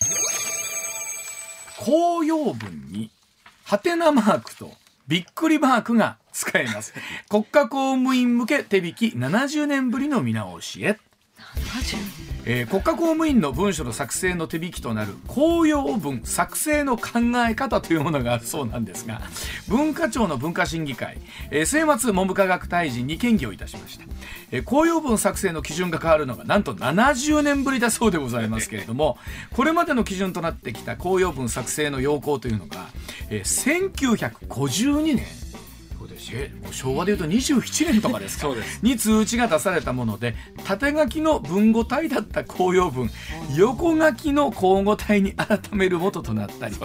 Speaker 1: 公用文にハテナマークとびっくりマークが使えます。国家公務員向け手引き70年ぶりの見直しへ。えー国家公務員の文書の作成の手引きとなる公用文作成の考え方というものがあるそうなんですが文化庁の文化審議会、えー末松文部科学大臣に建議をいたしました、えー公用文作成の基準が変わるのがなんと70年ぶりだそうでございますけれどもこれまでの基準となってきた公用文作成の要項というのが、えー1952年昭和でいうと27年とかですか。
Speaker 4: そうです。
Speaker 1: に通知が出されたもので縦書きの文語体だった公用文。横書きの口語体に改める元となったり。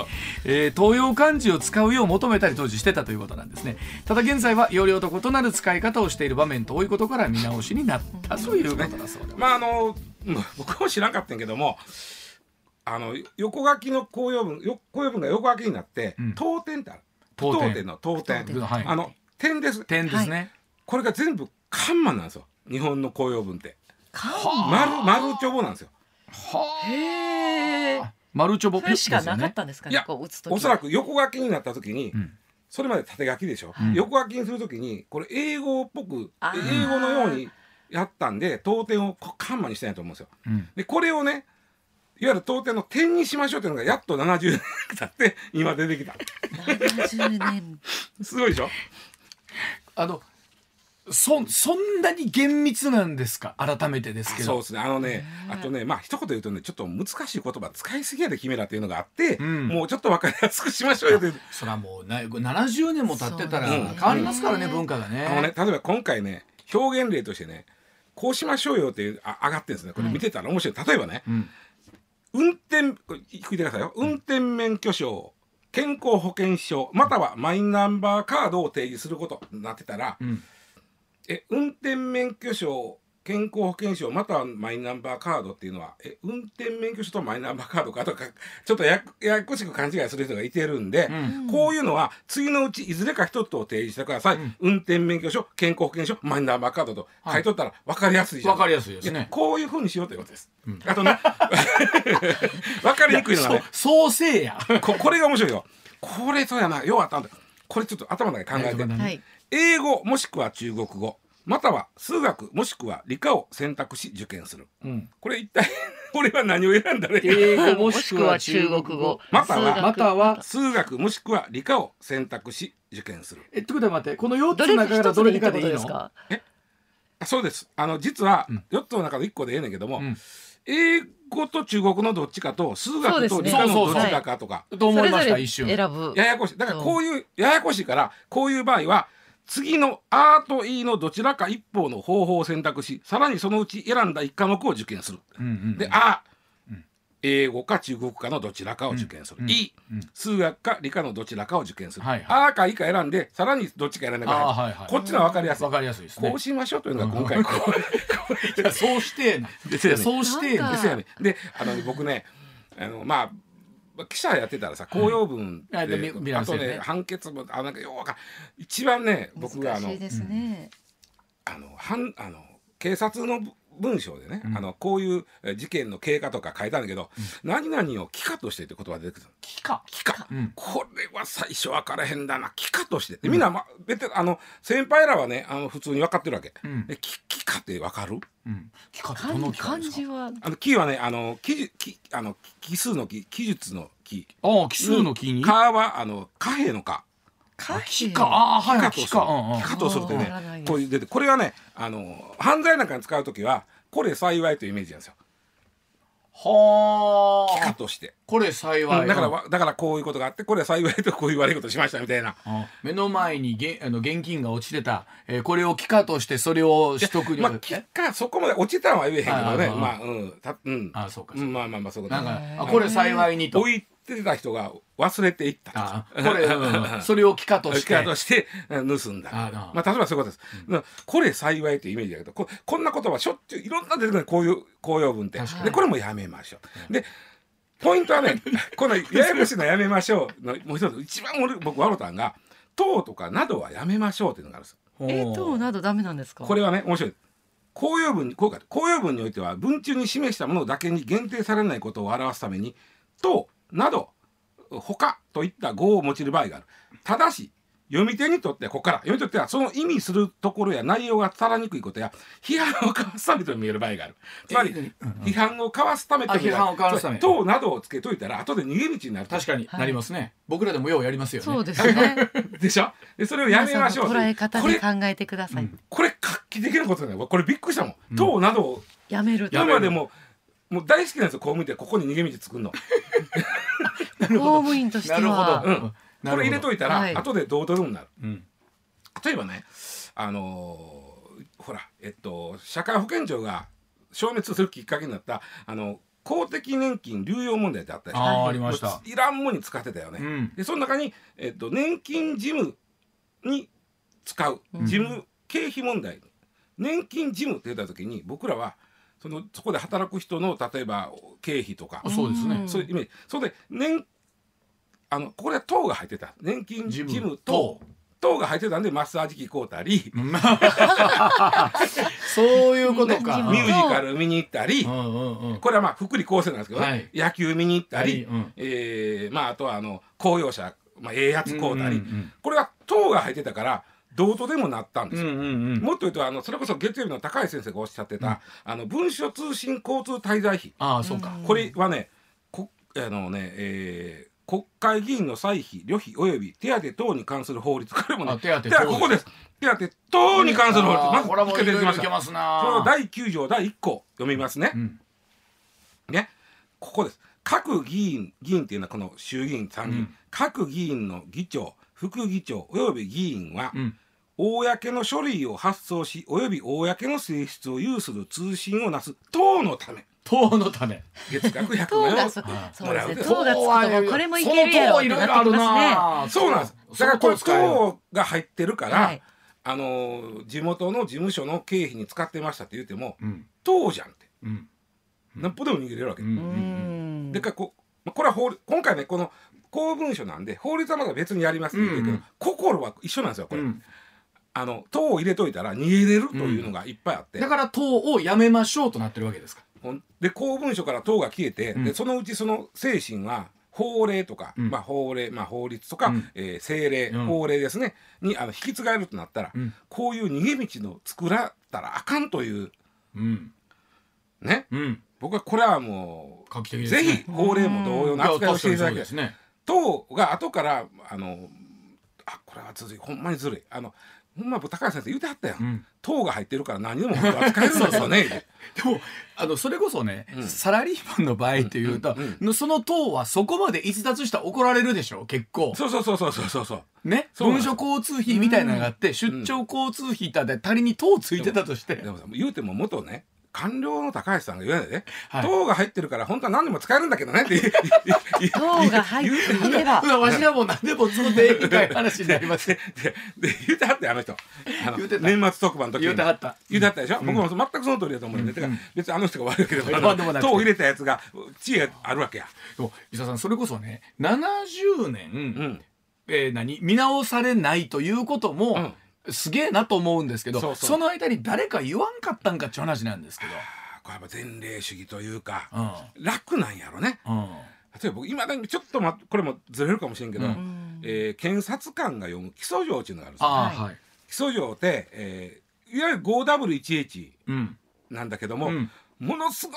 Speaker 1: えー東洋漢字を使うよう求めたり当時してたということなんですね。ただ現在は要領と異なる使い方をしている場面と多いことから見直しになったということだそうで
Speaker 4: まああのうん僕も知らんかったんやけどもあの横書きの公用文よ公用文が横書きになって、
Speaker 1: うん。
Speaker 4: 当点ってある。
Speaker 1: 当点
Speaker 4: 当点の当点
Speaker 2: 当
Speaker 1: はい。
Speaker 4: あの点です。
Speaker 1: 点ですね、
Speaker 4: これが全部カンマなんですよ。日本の公用文って。
Speaker 2: か
Speaker 4: 丸丸帳簿なんですよ。
Speaker 2: へえ
Speaker 1: マルチョボ。
Speaker 2: それしかなかっ
Speaker 1: ね
Speaker 2: たんですか
Speaker 4: いや
Speaker 2: ね。こう打つと
Speaker 4: おそらく横書きになった時に、
Speaker 1: うん。
Speaker 4: それまで縦書きでしょ、
Speaker 1: うん。
Speaker 4: 横書きにする時にこれ英語っぽく英語のようにやったんで当点をこカンマにしたんやと思うんですよ。
Speaker 1: うん。
Speaker 4: でこれをねいわゆる当点の点にしましょうっていうのがやっと70年経って今出てきた。
Speaker 2: 70年。
Speaker 4: すごいでしょ？
Speaker 1: あのそそんなに厳密なんですか？改めてですけど。
Speaker 4: そうですね。あのねあとねまあ一言言うとねちょっと難しい言葉使いすぎやで決めらっていうのがあって、
Speaker 1: うん。
Speaker 4: もうちょっと分かりやすくしましょうよって。
Speaker 1: それはもうな70年も経ってたら変
Speaker 4: ね
Speaker 1: わりますからね文化がね。
Speaker 4: あのね例えば今回ね表現例としてねこうしましょうよっていうあ上がってるんですね。これ見てたら面白い。例えばね
Speaker 1: うん。
Speaker 4: 運転これ聞いてくださいよ。運転免許証健康保険証またはマイナンバーカードを提示することになってたら、
Speaker 1: うん。
Speaker 4: え運転免許証健康保険証またはマイナンバーカードっていうのはえ運転免許証とマイナンバーカードかとかちょっとやややこしく勘違いする人がいてるんで、
Speaker 1: うん。
Speaker 4: こういうのは次のうちいずれか一つを提示してください、運転免許証健康保険証マイナンバーカードと書いとったら分かりやすいじゃん、
Speaker 1: わかりやすいですね。
Speaker 4: こういうふうにしようということです、あとね 分かりにくいのがね。
Speaker 1: そうせいや。
Speaker 4: ここれが面白いよ。これそうやな。ようあったんだ。これちょっと頭の中で考えて、
Speaker 1: はい。
Speaker 2: はい。
Speaker 4: 英語もしくは中国語または数学もしくは理科を選択し受験する。
Speaker 1: うん。
Speaker 4: これ一体 俺は何を選んだらいい
Speaker 1: 英語もしくは中国語。
Speaker 4: または
Speaker 2: 数学。
Speaker 1: または。
Speaker 4: 数学もしくは理科を選択し受験する。
Speaker 1: えってことは待ってこの四つ
Speaker 2: どれ
Speaker 1: の中からどれかでいいの？
Speaker 2: ですか？
Speaker 4: あそうです。あの実は
Speaker 1: うん。
Speaker 4: 4つの中で1個でええねんけども、
Speaker 1: うん。
Speaker 4: 英語と中国のどっちかと数学と理科のどっちかかとか。
Speaker 1: と思いました一瞬。
Speaker 2: 選ぶ。
Speaker 4: ややこしい。だからこういうややこしいからこういう場合は次の「あ」と「い」のどちらか一方の方法を選択しさらにそのうち選んだ一科目を受験する。
Speaker 1: うんうん
Speaker 4: で「あ」
Speaker 1: うん。
Speaker 4: 英語か中国かのどちらかを受験する「
Speaker 1: うん。
Speaker 4: い」
Speaker 1: うん。
Speaker 4: 数学か理科のどちらかを受験する「
Speaker 1: はいは
Speaker 4: あ」か「い」か選んでさらにどっちか選んで
Speaker 1: あーはいはい。
Speaker 4: こっちのは分かりやすい。
Speaker 1: わかりやすいですね。
Speaker 4: こう。しましょうというのが今回。こ
Speaker 1: いやそうして そうして
Speaker 4: ですよね。で、あの僕ね、あのまあ記者やってたらさ公用文で、
Speaker 1: はい。あ
Speaker 4: と
Speaker 1: ね。
Speaker 4: ね判決文あなんかようわかん一番ね僕があの
Speaker 2: ね。
Speaker 4: あの判あの警察の文章でね、
Speaker 1: うん。
Speaker 4: あのこういうえ事件の経過とか書いたんだけど、何々を帰化としてって言葉が出てくる
Speaker 1: 木か。
Speaker 4: 帰化、
Speaker 1: うん。
Speaker 4: これは最初分からへんだな帰化として。でみんな、まベテあの先輩らはねあの普通に分かってるわけ、
Speaker 1: うん。
Speaker 4: で帰帰化って分かる？
Speaker 1: うん。って
Speaker 2: 漢
Speaker 1: どの木か？
Speaker 2: 漢
Speaker 1: で
Speaker 4: あの木はねあの記述記あの奇数の木記述の木。
Speaker 1: ああ奇数の木に？
Speaker 4: 蚊はあの貨幣の蚊
Speaker 1: あ木か。ああはいはい
Speaker 4: 木化とする。
Speaker 1: 木か。
Speaker 4: とするって
Speaker 2: わからないです
Speaker 4: ねこういう出てこれはねあの犯罪なんかに使う時はこれ幸いというイメージなんですよ。
Speaker 1: はあ。
Speaker 4: として、
Speaker 1: これ幸い。
Speaker 4: うんだからわだからこういうことがあってこれは幸いとこういう悪いことしましたみたいな。
Speaker 1: あ。目の前にげあの現金が落ちてた、えーこれを機化としてそれを取得に、
Speaker 4: まあ木化そこまで落ちたのは言えへんけどね。まあうん。たうん。
Speaker 1: あそうか
Speaker 4: うんまあまあまあそういうこと
Speaker 1: なんかあこれ幸いにと。
Speaker 4: 置いてた人が忘れていった
Speaker 1: これ、うん それを機化として。
Speaker 4: 木化としてうん盗んだ。まあ、例えばそういうことです。うん。これ幸いというイメージだけどここんな言葉しょっちゅういろんな出てくるこういう公用文って。でこれもやめましょう。でポイントはね このややこしいのやめましょうのもう一つ一番俺僕笑ったんが「等」とか「など」はやめましょうっていうのがあるんです。
Speaker 2: えとなどダメなんですか？
Speaker 4: これはね面白い。公用文にこうか公用文においては文中に示したものだけに限定されないことを表すために「等」「など」「他」といった語を用いる場合がある。ただし読み手にとってはここから読み手にとってはその意味するところや内容が伝わりにくいことや批判をかわすためと見える場合がある。つまり
Speaker 1: え
Speaker 4: 批判をかわすためと
Speaker 1: 批判をかわすため。
Speaker 4: 等などをつけといたら後で逃げ道になると。
Speaker 1: 確かに
Speaker 2: はい。
Speaker 1: なりますね、僕らでもようやりますよね。
Speaker 2: そうですね。
Speaker 4: でしょ？でそれをやめましょう。
Speaker 2: 捉え方
Speaker 4: これ
Speaker 2: で考えてください。
Speaker 4: これ画期的なことだよこれびっくりしたもん。等などを
Speaker 2: やめると。
Speaker 4: 今までももう大好きなんですよこう見てここに逃げ道作るの。
Speaker 2: 公務員として
Speaker 1: なるほど、
Speaker 2: は
Speaker 4: うん。これ入れといたら、
Speaker 2: はい。
Speaker 4: 後でどうとでもなる？
Speaker 1: うん。
Speaker 4: 例えばねあのーほらえっと社会保険庁が消滅するきっかけになったあの公的年金流用問題ってあったでしょ？
Speaker 1: ありました、
Speaker 4: いらんもんに使ってたよね。
Speaker 1: うん。
Speaker 4: でその中に、えっと、年金事務に使う
Speaker 2: うん。
Speaker 4: 事務経費問題、年金事務って言った時に僕らはそのそこで働く人の例えば経費とか、
Speaker 1: そうですね。
Speaker 2: ん
Speaker 4: そういうイメージそれで年あのこれは党が入ってた。年金事
Speaker 1: 事務
Speaker 4: 務と党が入ってたんでマッサージ機買うたり。
Speaker 1: う んそういうことか。
Speaker 2: うん
Speaker 4: ミュージカル見に行ったり、
Speaker 1: うんうんうん。
Speaker 4: これはまあ福利厚生なんですけど、ね。
Speaker 1: はい。
Speaker 4: 野球見に行ったり、
Speaker 1: うん。
Speaker 4: えーまあ、あとはあの公用車、まあ、ええやつ買うたり、
Speaker 1: うんうん
Speaker 4: これは党が入ってたからどうとでもなったんですよ。
Speaker 1: うんうんうん。
Speaker 4: もっと言うとあのそれこそ月曜日の高橋先生がおっしゃってた、あの文書通信交通滞在費。
Speaker 1: ああそうか、
Speaker 4: これはねこあのね、えー国会議員の歳費旅費及び手当等に関する法律。これもね
Speaker 1: あ手当
Speaker 4: ここです。手当等に関する法律。まず
Speaker 1: あーこれはもう
Speaker 4: 一回出てきました
Speaker 1: い
Speaker 4: その第9条第1項読みますね、
Speaker 1: うん。
Speaker 4: ね。ここです。各議員議員っていうのはこの衆議院参議院、
Speaker 1: うん。
Speaker 4: 各議員の議長副議長及び議員は、
Speaker 1: うん。
Speaker 4: 公の書類を発送し及び公の性質を有する通信をなす党のため
Speaker 1: 糖の種。
Speaker 4: 月額100
Speaker 2: 糖がそ
Speaker 4: 万円もらう
Speaker 2: 糖がつくともうこれもいけるやろってなってきますね。
Speaker 4: そうなんです。だからこれ
Speaker 1: 使える
Speaker 4: 糖が入ってるから、
Speaker 2: はい。
Speaker 4: あの地元の事務所の経費に使ってましたって言っても
Speaker 1: うん。
Speaker 4: 糖じゃんって。
Speaker 1: うん。
Speaker 4: 何歩でも逃げれるわけ、でかこまあこれは法律今回ねこの公文書なんで法律はまだ別にやりますけど、心は一緒なんですよこれ、
Speaker 1: うん。
Speaker 4: あの糖を入れといたら逃げれるというのがいっぱいあって、
Speaker 1: だから糖をやめましょうとなってるわけですか
Speaker 4: で公文書から党が消えて、
Speaker 1: うん。
Speaker 4: でそのうちその精神は法令とか、
Speaker 1: うん。
Speaker 4: まあ、法令、まあ、法律とか、
Speaker 1: うん。
Speaker 4: えー政令、
Speaker 1: うん。
Speaker 4: 法令ですねにあの引き継がれるとなったら、
Speaker 1: うん。
Speaker 4: こういう逃げ道の作らたらあかんという。
Speaker 1: うん。
Speaker 4: ね。
Speaker 1: うん。
Speaker 4: 僕はこれはもう、
Speaker 1: ね。
Speaker 4: ぜひ法令も同様の扱いをしていただきたい党が後からあのあこれはずるい。ほんまにずるい。あのほんま高橋先生言うてはったやん、
Speaker 1: うん。
Speaker 4: 党が入ってるから何でも本当は使えるんですよね
Speaker 1: でもあのそれこそね、
Speaker 4: うん。
Speaker 1: サラリーマンの場合というと、
Speaker 4: うん
Speaker 1: のその党はそこまで逸脱したら怒られるでしょ結構。
Speaker 4: そうそうそうそうそうそうそう。
Speaker 1: ね？文書交通費みたいなのがあって、出張交通費だって仮に党ついてたとして、
Speaker 4: でもさ言うても元ね官僚の高橋さんが言わないで、
Speaker 1: はい。
Speaker 4: 糖が入ってるから本当は何でも使えるんだけどねって。
Speaker 2: 糖が入っていれば。
Speaker 1: うわわしらも何でも作っていいかいう話になります。
Speaker 4: でで言うてはったよあの人あの年末特番の時に
Speaker 1: 言うてはった
Speaker 4: 言うてはったでしょ、
Speaker 1: うん
Speaker 4: 僕も全くその通りだと思うんで、てか
Speaker 1: うん
Speaker 4: 別にあの人が悪いわけでもあ
Speaker 1: いやでもなくて
Speaker 4: の糖を入れたやつが知恵あるわけや、
Speaker 1: でも伊沢さんそれこそね70年、
Speaker 4: うん、
Speaker 1: えー何見直されないということも、すげえなと思うんですけど
Speaker 4: そうそう
Speaker 1: の間に誰か言わんかったんかっていう話なんですけど。
Speaker 4: これやっぱ前例主義というか
Speaker 1: うん
Speaker 4: 楽なんやろね
Speaker 1: うん
Speaker 4: 例えば僕今だにちょっと、ま、これもずれるかもしれんけど、
Speaker 1: うん
Speaker 2: うん
Speaker 4: えー検察官が読む起訴状っていうのがあるんですよ
Speaker 1: ああ
Speaker 2: はい
Speaker 1: はい。
Speaker 4: 起訴状って、えーいわゆる 5W1H
Speaker 1: うん。
Speaker 4: なんだけども、
Speaker 1: うん
Speaker 4: ものすご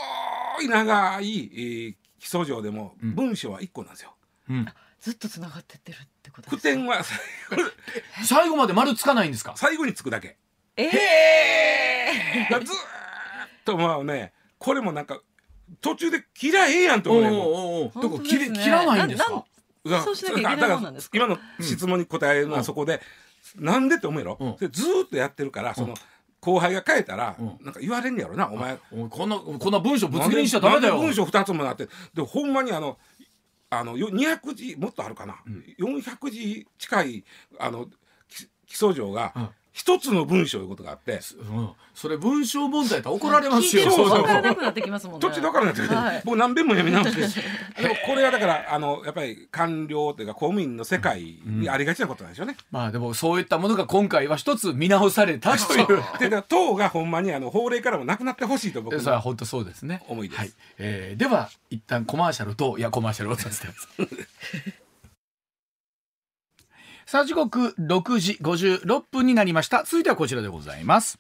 Speaker 4: い長い、えー起訴状でも
Speaker 1: うん
Speaker 4: 文章は1個なんですよ。
Speaker 1: うん。
Speaker 2: ずっとつながってってるってこと
Speaker 4: 句
Speaker 2: ですか？
Speaker 4: 点は
Speaker 1: 最後。まで丸つかないんですか？
Speaker 4: 最後につくだけ。
Speaker 2: ええ
Speaker 4: ずーっとまあねこれもなんか途中で切らええやんと
Speaker 1: お
Speaker 4: 思うね
Speaker 1: おおお。だから
Speaker 2: 本当
Speaker 1: 切
Speaker 2: ね。
Speaker 1: れ切らないんですか？
Speaker 2: そうしなきゃいけないもんなんですか？
Speaker 4: 今の質問に答えるのはそこで、なんでって思うやろ、
Speaker 1: うん。
Speaker 4: でずーっとやってるからその後輩が変えたら、
Speaker 1: うん。
Speaker 4: なんか言われんねやろなお前。
Speaker 1: こんなこんな文章ぶつ切りにしちゃダメだよ。
Speaker 4: 文章2つもなってでほんまにあのあのよ200字もっとあるかな、400字近いあのき起訴状が
Speaker 1: うん
Speaker 4: 一つの文章いうことがあって、
Speaker 1: うんそれ文章問題やったら怒られますよ。
Speaker 2: 聞いてる
Speaker 4: そうそう
Speaker 2: からなくなってきますもんね
Speaker 4: 途中で分からないですけど、
Speaker 2: はい
Speaker 4: 僕何遍も読み直してでもこれはだからあのやっぱり官僚というか公務員の世界にありがちなことなんでしょうね。
Speaker 1: まあでもそういったものが今回は一つ見直されたという。
Speaker 4: で党がほんまにあの法令からもなくなってほしいと僕の
Speaker 1: それは本当そうですね。
Speaker 4: 思いです
Speaker 1: はい。えーでは一旦コマーシャルといやコマーシャルをさせてください。さあ時刻6時56分になりました。続いてはこちらでございます。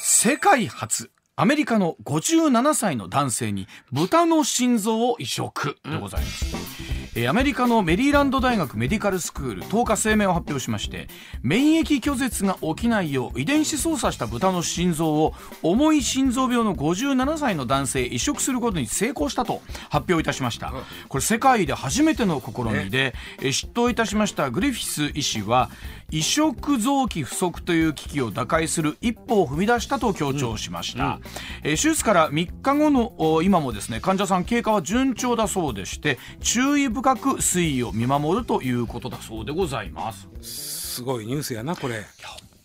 Speaker 1: 世界初。アメリカの57歳の男性に豚の心臓を移植でございます、うんアメリカのメリーランド大学メディカルスクール10日声明を発表しまして免疫拒絶が起きないよう遺伝子操作した豚の心臓を重い心臓病の57歳の男性へ移植することに成功したと発表いたしました。これ世界で初めての試みで、えー執刀いたしましたグリフィス医師は移植臓器不足という危機を打開する一歩を踏み出したと強調しました、えー手術から3日後のお今もですね患者さん経過は順調だそうでして注意深く推移を見守るということだそうでございます。
Speaker 4: すごいニュースやなこれ。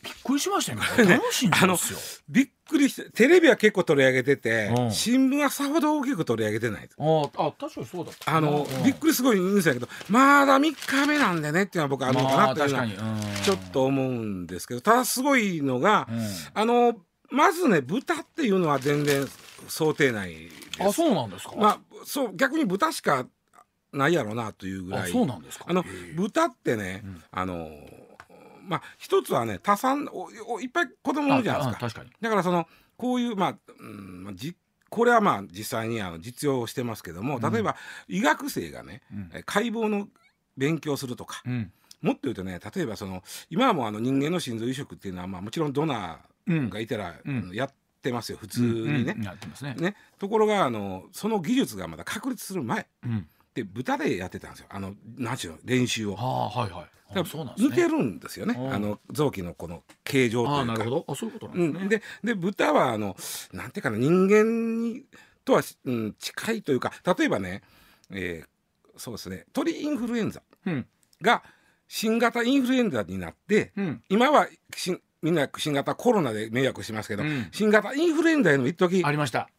Speaker 1: びっくりしました。よ ね楽しいんですよ。
Speaker 4: びっくりしてテレビは結構取り上げてて、
Speaker 1: うん。
Speaker 4: 新聞はさほど大きく取り上げてない
Speaker 1: ああ確かにそうだ
Speaker 4: あの、
Speaker 1: うん。
Speaker 4: びっくりすごいニュースやけどまだ3日目なんでねっていうのは僕あるのか
Speaker 1: まあ
Speaker 4: なっていうのはちょっと思うんですけどただすごいのが、
Speaker 1: うん。
Speaker 4: あのまずね豚っていうのは全然想定内です。
Speaker 1: あそうなんですか、
Speaker 4: まあそう逆に豚しかないやろうなというぐら
Speaker 1: あ
Speaker 4: い
Speaker 1: そうなんですか。
Speaker 4: あの豚ってね、
Speaker 1: うん。
Speaker 4: あのまあ一つはね多産おおいっぱい子供いるじゃないですか。
Speaker 1: あ確かに。
Speaker 4: だからそのこういうまあ、うんまあ、じこれはまあ実際にあの実用してますけども例えば医学生がね、
Speaker 1: うん。
Speaker 4: え解剖の勉強するとか
Speaker 1: うん。
Speaker 4: もっと言うとね例えばその今はもうあの人間の心臓移植っていうのは、まあ、もちろんドナ
Speaker 1: うん。
Speaker 4: ーがいたら、
Speaker 1: うん。
Speaker 4: やってますよ。普通にね。
Speaker 1: ね。
Speaker 4: ね。ところがあのその技術がまだ確立する前
Speaker 1: うん
Speaker 4: で豚でやってたんですよ。あのなんちゅうの練習を。
Speaker 1: はあはいはい。
Speaker 4: だから
Speaker 1: あそうなんですね。
Speaker 4: 似てるんですよね。
Speaker 1: うん。
Speaker 4: あの臓器のこの形状というか。
Speaker 1: ああなるほど。あそういうことな
Speaker 4: うんん、
Speaker 1: ですね、
Speaker 4: でで豚はあのなんていうかな人間にとは、うん、近いというか例えばね、えーそうですね鳥インフルエンザ
Speaker 1: うん。
Speaker 4: が新型インフルエンザになって
Speaker 1: うん。
Speaker 4: 今はしみんな新型コロナで迷惑しますけど、
Speaker 1: うん。
Speaker 4: 新型インフルエンザへの一時
Speaker 1: ありました。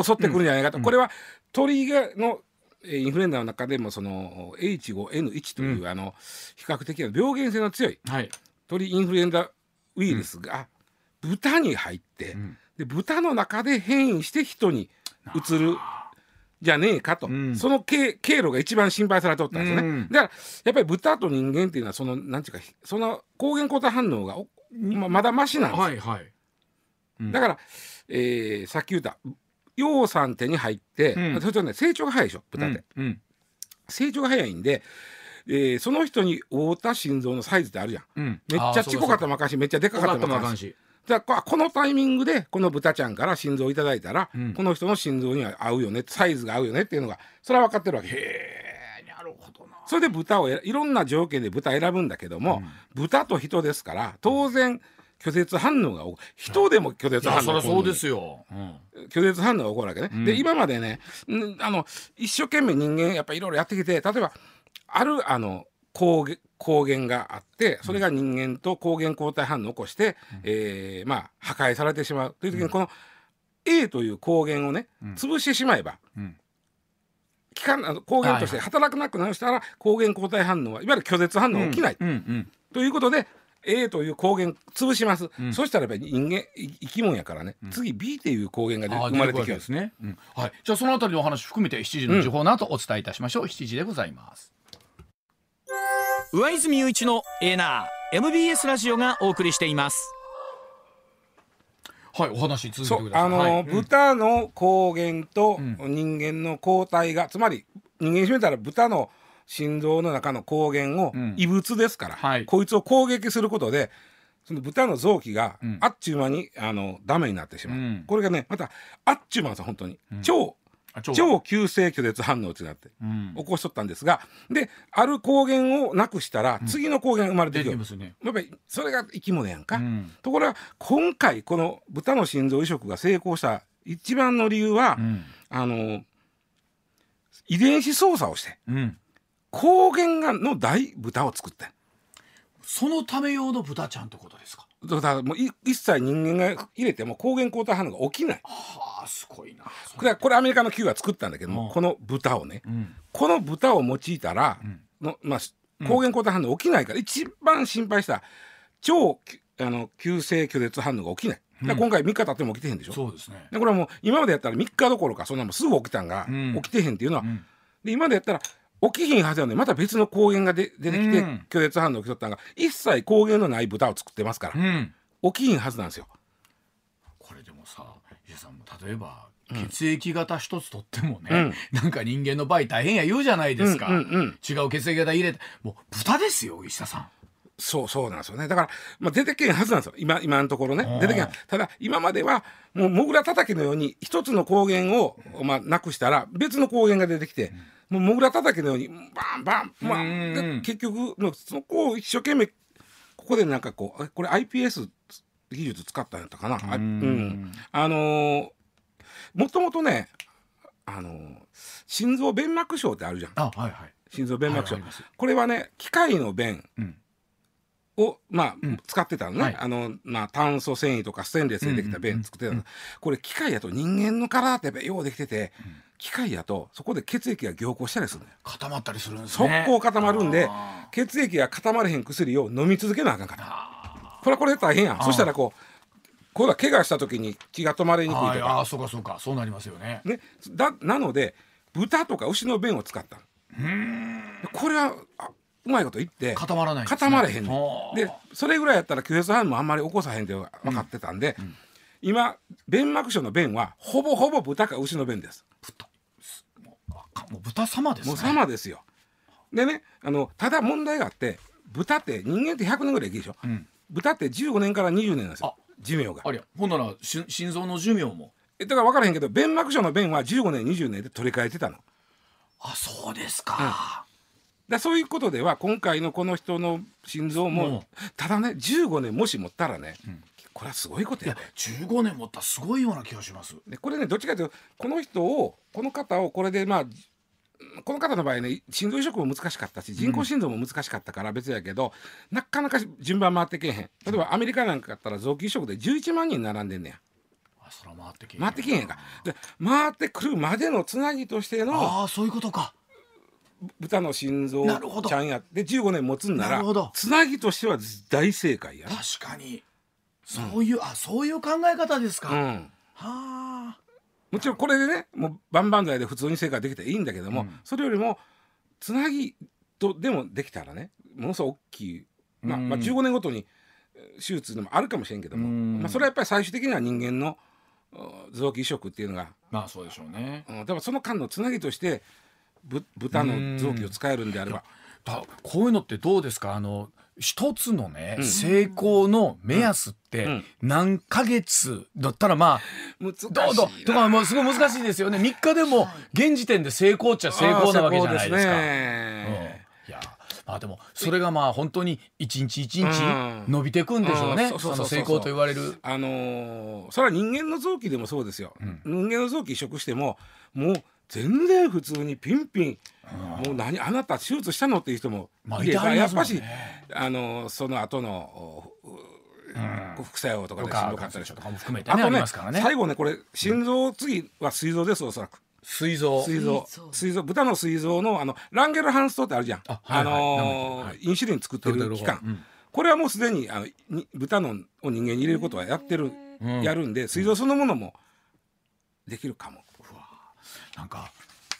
Speaker 4: 襲ってくるんじゃないかと、
Speaker 1: うん。
Speaker 4: これは鳥がのえーインフルエンザの中でもその H5N1 という、
Speaker 1: うん。
Speaker 4: あの比較的な病原性の強い
Speaker 1: はい、
Speaker 4: 鳥インフルエンザウイルスが豚に入って、
Speaker 1: うん。
Speaker 4: で豚の中で変異して人に移るじゃねえかと、
Speaker 1: うん。
Speaker 4: その経経路が一番心配されておったんですよね、
Speaker 1: うん。
Speaker 4: だからやっぱり豚と人間っていうのはそのなんていうかその抗原抗体反応がおままだマシなんですよ、
Speaker 1: はいはい。うん。
Speaker 4: だから、えーさっき言った葉酸手に入って、
Speaker 1: うん。
Speaker 4: それとね成長が早いでしょ豚って、
Speaker 1: うんうん。
Speaker 4: 成長が早いんで、えーその人に合うた心臓のサイズってあるやん。
Speaker 1: うん。
Speaker 4: めっちゃちこかったもあかんしめっちゃでかかったもあかんし
Speaker 1: し。
Speaker 4: だからこのタイミングでこの豚ちゃんから心臓をいただいたら、
Speaker 1: うん。
Speaker 4: この人の心臓には合うよねサイズが合うよねっていうのがそれは分かってるわけ。
Speaker 1: へえなるほどな。
Speaker 4: それで豚をえいろんな条件で豚選ぶんだけども、豚と人ですから当然拒絶反応が起こ人でも拒絶反応が起こる。
Speaker 1: そうですよ、うん。
Speaker 4: 拒絶反応が起こるわけね。
Speaker 1: うん。
Speaker 4: で今までねんあの一生懸命人間やっぱいろいろやってきて例えばあるあの抗原抗原があってそれが人間と抗原抗体反応を起こして、えーまあ破壊されてしまうという時にこの A という抗原をね
Speaker 1: うん。
Speaker 4: 潰してしまえば、
Speaker 1: うん。
Speaker 4: 期間抗原として働かなくなるしたら抗原抗体反応はいわゆる拒絶反応が起きない、
Speaker 1: うんうん。
Speaker 4: ということで A という抗原潰します、
Speaker 1: うん。
Speaker 4: そしたらやっぱり人間い生き物やからね、次 B っていう抗原が生まれてきます。
Speaker 1: 出くるわけですね、うん。はい、じゃあそのあたりのお話含めて7時の時報の後お伝えいたしましょう、7時でございます。
Speaker 5: 上泉雄一のエナー MBS ラジオがお送りしています。
Speaker 1: はいお話続け
Speaker 4: そう
Speaker 1: てください。
Speaker 4: あの、
Speaker 1: はい。うん。
Speaker 4: 豚の抗原と
Speaker 1: うん。
Speaker 4: 人間の抗体が、つまり人間にしてみたら豚の心臓の中の抗原を
Speaker 1: うん。
Speaker 4: 異物ですから、
Speaker 1: はい。
Speaker 4: こいつを攻撃することでその豚の臓器が
Speaker 1: うん。
Speaker 4: あっちゅう間にあのダメになってしまう、
Speaker 1: うん。
Speaker 4: これがねまたあっちゅう間さ本当に、
Speaker 1: うん。
Speaker 4: 超
Speaker 1: あ超
Speaker 4: 超急性拒絶反応ってなって
Speaker 1: うん。
Speaker 4: 起こしとったんですがである抗原をなくしたら次の抗原が生まれて
Speaker 1: 出
Speaker 4: くる、
Speaker 1: てますね。
Speaker 4: やっぱりそれが生き物やんか、
Speaker 1: うん。
Speaker 4: ところが今回この豚の心臓移植が成功した一番の理由は、
Speaker 1: うん。
Speaker 4: あの遺伝子操作をして
Speaker 1: うん
Speaker 4: 抗原がの大豚を作ってん。
Speaker 1: そのため用の豚ちゃんってことですか？
Speaker 4: だからもうい一切人間が入れても抗原抗体反応が起きない。
Speaker 1: はあすごいな。
Speaker 4: これはこれアメリカの Q が作ったんだけども、
Speaker 1: うん。
Speaker 4: この豚をね
Speaker 1: うん。
Speaker 4: この豚を用いたら、
Speaker 1: うん。
Speaker 4: のまあ、抗原抗体反応起きないから、一番心配した超きあの急性拒絶反応が起きない、今回3日経っても起きてへんでしょ？
Speaker 1: そうですね。
Speaker 4: でこれはもう今までやったら3日どころかそんなもんすぐ起きたんが、
Speaker 1: うん。
Speaker 4: 起きてへんっていうのは、
Speaker 1: うん。
Speaker 4: で今までやったら起きひんはずなのにまた別の抗原がで出てきて、
Speaker 1: うん。
Speaker 4: 拒絶反応起きとったんが一切抗原のない豚を作ってますから、
Speaker 1: うん。
Speaker 4: 起きひんはずなんですよ。
Speaker 1: これでもさ伊勢さんも例えば血液型一つとってもね、なんか人間の場合大変や言うじゃないですか、
Speaker 4: うんうんうん
Speaker 1: 違う血液型入れてもう豚ですよ石田さん
Speaker 4: そうそうなんですよね。だから、まあ、出てけんはずなんですよ。今今のところね。
Speaker 1: うん。
Speaker 4: 出てけんただ今まではもうモグラ叩きのように一つの抗原を、まあ、なくしたら別の抗原が出てきて、もうモグラ叩きのようにバンバン、まあ、結局そこを一生懸命ここでなんかこうあこれ iPS 技術使ったんやったかな、あ
Speaker 1: うん。
Speaker 4: うん、あのーもともとねあのー心臓弁膜症ってあるじゃん。
Speaker 1: あはいはい。
Speaker 4: 心臓弁膜症、
Speaker 1: はいあります。
Speaker 4: これはね機械の弁
Speaker 1: うん
Speaker 4: を、まあ
Speaker 1: うん。
Speaker 4: 使ってたのね、
Speaker 1: はい。
Speaker 4: あのまあ、炭素繊維とかステンレスでできた
Speaker 1: うんうんうん。
Speaker 4: 弁作ってたの、これ機械やと人間の体ってやっぱようできてて、機械やとそこで血液が凝固したりするのよ。
Speaker 1: 固まったりするんです
Speaker 4: 速
Speaker 1: ね
Speaker 4: 攻固まるんで
Speaker 1: あ
Speaker 4: 血液が固まれへん薬を飲み続けなあかんから。
Speaker 1: あ
Speaker 4: これはこれで大変やん。そしたらこうこうだ怪我した時に血が止まりにくいと
Speaker 1: はいあ
Speaker 4: か
Speaker 1: あ、そうかそうか。そうなりますよね。
Speaker 4: ね、だなので豚とか牛の便を使ったの。これはあうまいこと言って
Speaker 1: 固まらないね。
Speaker 4: 固まれへんでそれぐらいやったら拒絶反応もあんまり起こさへんって分かってたんで、今弁膜症の便はほぼほぼ豚か牛の便です。
Speaker 1: もうあかもう豚様ですね。
Speaker 4: もう様ですよ。でねあのただ問題があって豚って人間って100年ぐらい生きるでしょ、
Speaker 1: うん。
Speaker 4: 豚って15年から20年なんですよ。
Speaker 1: あ。
Speaker 4: 寿命が。
Speaker 1: ありゃほんならし心臓の寿命も。
Speaker 4: えだから分からへんけど弁膜症の便は15年20年で取り替えてたの。
Speaker 1: あそうですか、
Speaker 4: だそういうことでは今回のこの人の心臓も、
Speaker 1: うん。
Speaker 4: ただね15年もし持ったらね、これはすごいこと
Speaker 1: いや
Speaker 4: やで
Speaker 1: 15年持ったらすごいような気がします。
Speaker 4: でこれねどっちかというとこの人をこの方をこれでまあこの方の場合ね心臓移植も難しかったし人工心臓も難しかったから別やけど、なかなか順番回ってけえへん。例えばアメリカなんかやったら臓器移植で11万人並んでんねや。
Speaker 1: あそら回ってけ
Speaker 4: 回ってけえへんか。で回ってくるまでのつなぎとしての
Speaker 1: ああそういうことか
Speaker 4: 豚の心臓ちゃんやって15年持つんならつなぎとしては大正解やな。
Speaker 1: 確かに。そういう、あそういう考え方ですか、は
Speaker 4: うん。
Speaker 1: あ。
Speaker 4: もちろんこれでねもう万々歳で普通に生活できていいんだけども、
Speaker 1: うん。
Speaker 4: それよりもつなぎとでもできたらねものすごく大きい、まあ
Speaker 1: うん。
Speaker 4: まあ、15年ごとにえー手術でもあるかもしれんけども、
Speaker 1: うん。
Speaker 4: まあ、それはやっぱり最終的には人間のお臓器移植っていうのが、
Speaker 1: まあそうでしょうね。
Speaker 4: うん、でもその間のつなぎとしてぶ豚の臓器を使えるんであれば、
Speaker 1: だこういうのってどうですか？あの一つのね、
Speaker 4: うん。
Speaker 1: 成功の目安って
Speaker 4: うん。
Speaker 1: 何ヶ月だったらまあ
Speaker 4: 難しい
Speaker 1: どうどうとかもうすごい難しいですよね。3日でも現時点で成功っちゃ成功なわけじゃないですか。
Speaker 4: あー成功
Speaker 1: うん
Speaker 4: ね。
Speaker 1: いやまあでもそれがまあ本当に一日一日
Speaker 4: うん。
Speaker 1: 伸びていくんでしょうね、
Speaker 4: うん。そ
Speaker 1: の成功と言われる。
Speaker 4: あのーそれは人間の臓器でもそうですよ、
Speaker 1: うん。
Speaker 4: 人間の臓器移植してももう全然普通にピンピン、もう何あなた手術したのっていう人も
Speaker 1: まあ
Speaker 4: いれば、
Speaker 1: いてはり
Speaker 4: やっぱしあのーその後のお
Speaker 1: うん。
Speaker 4: 副作用とかでしんどかったりし
Speaker 1: とかも含めてねあ
Speaker 4: あとね
Speaker 1: りますからね。
Speaker 4: 最後ねこれ心臓次は膵臓ですおそらく。
Speaker 1: 膵臓。
Speaker 4: 膵臓。
Speaker 2: 膵臓。
Speaker 4: 豚の膵臓のあのランゲルハンス糖ってあるじゃん。
Speaker 1: あはい。はい
Speaker 4: のー
Speaker 1: はい
Speaker 4: インシュリン作ってる期間、
Speaker 1: うん。
Speaker 4: これはもうすでにあのに豚のを人間に入れることはやってる、
Speaker 1: うん。
Speaker 4: やるんで膵臓そのものもできるかも。
Speaker 1: なんか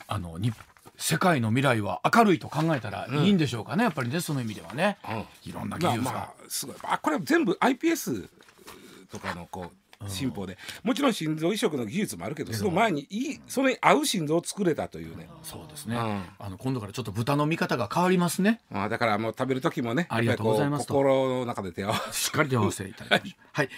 Speaker 1: あのに世界の未来は明るいと考えたらいいんでしょうかね、やっぱりねその意味ではね。
Speaker 4: うん。
Speaker 1: いろんな技術が、
Speaker 4: まあまあすごい。あこれは全部 iPS とかのこう進歩で。もちろん心臓移植の技術もあるけどその前にいいそれに合う心臓を作れたというね。
Speaker 1: そうですね、
Speaker 4: うん。
Speaker 1: あの今度からちょっと豚の見方が変わりますね。
Speaker 4: あだからもう食べる時もね
Speaker 1: ありがとうございます
Speaker 4: 心の中で手を
Speaker 1: しっかり手を合わせていただきまし はい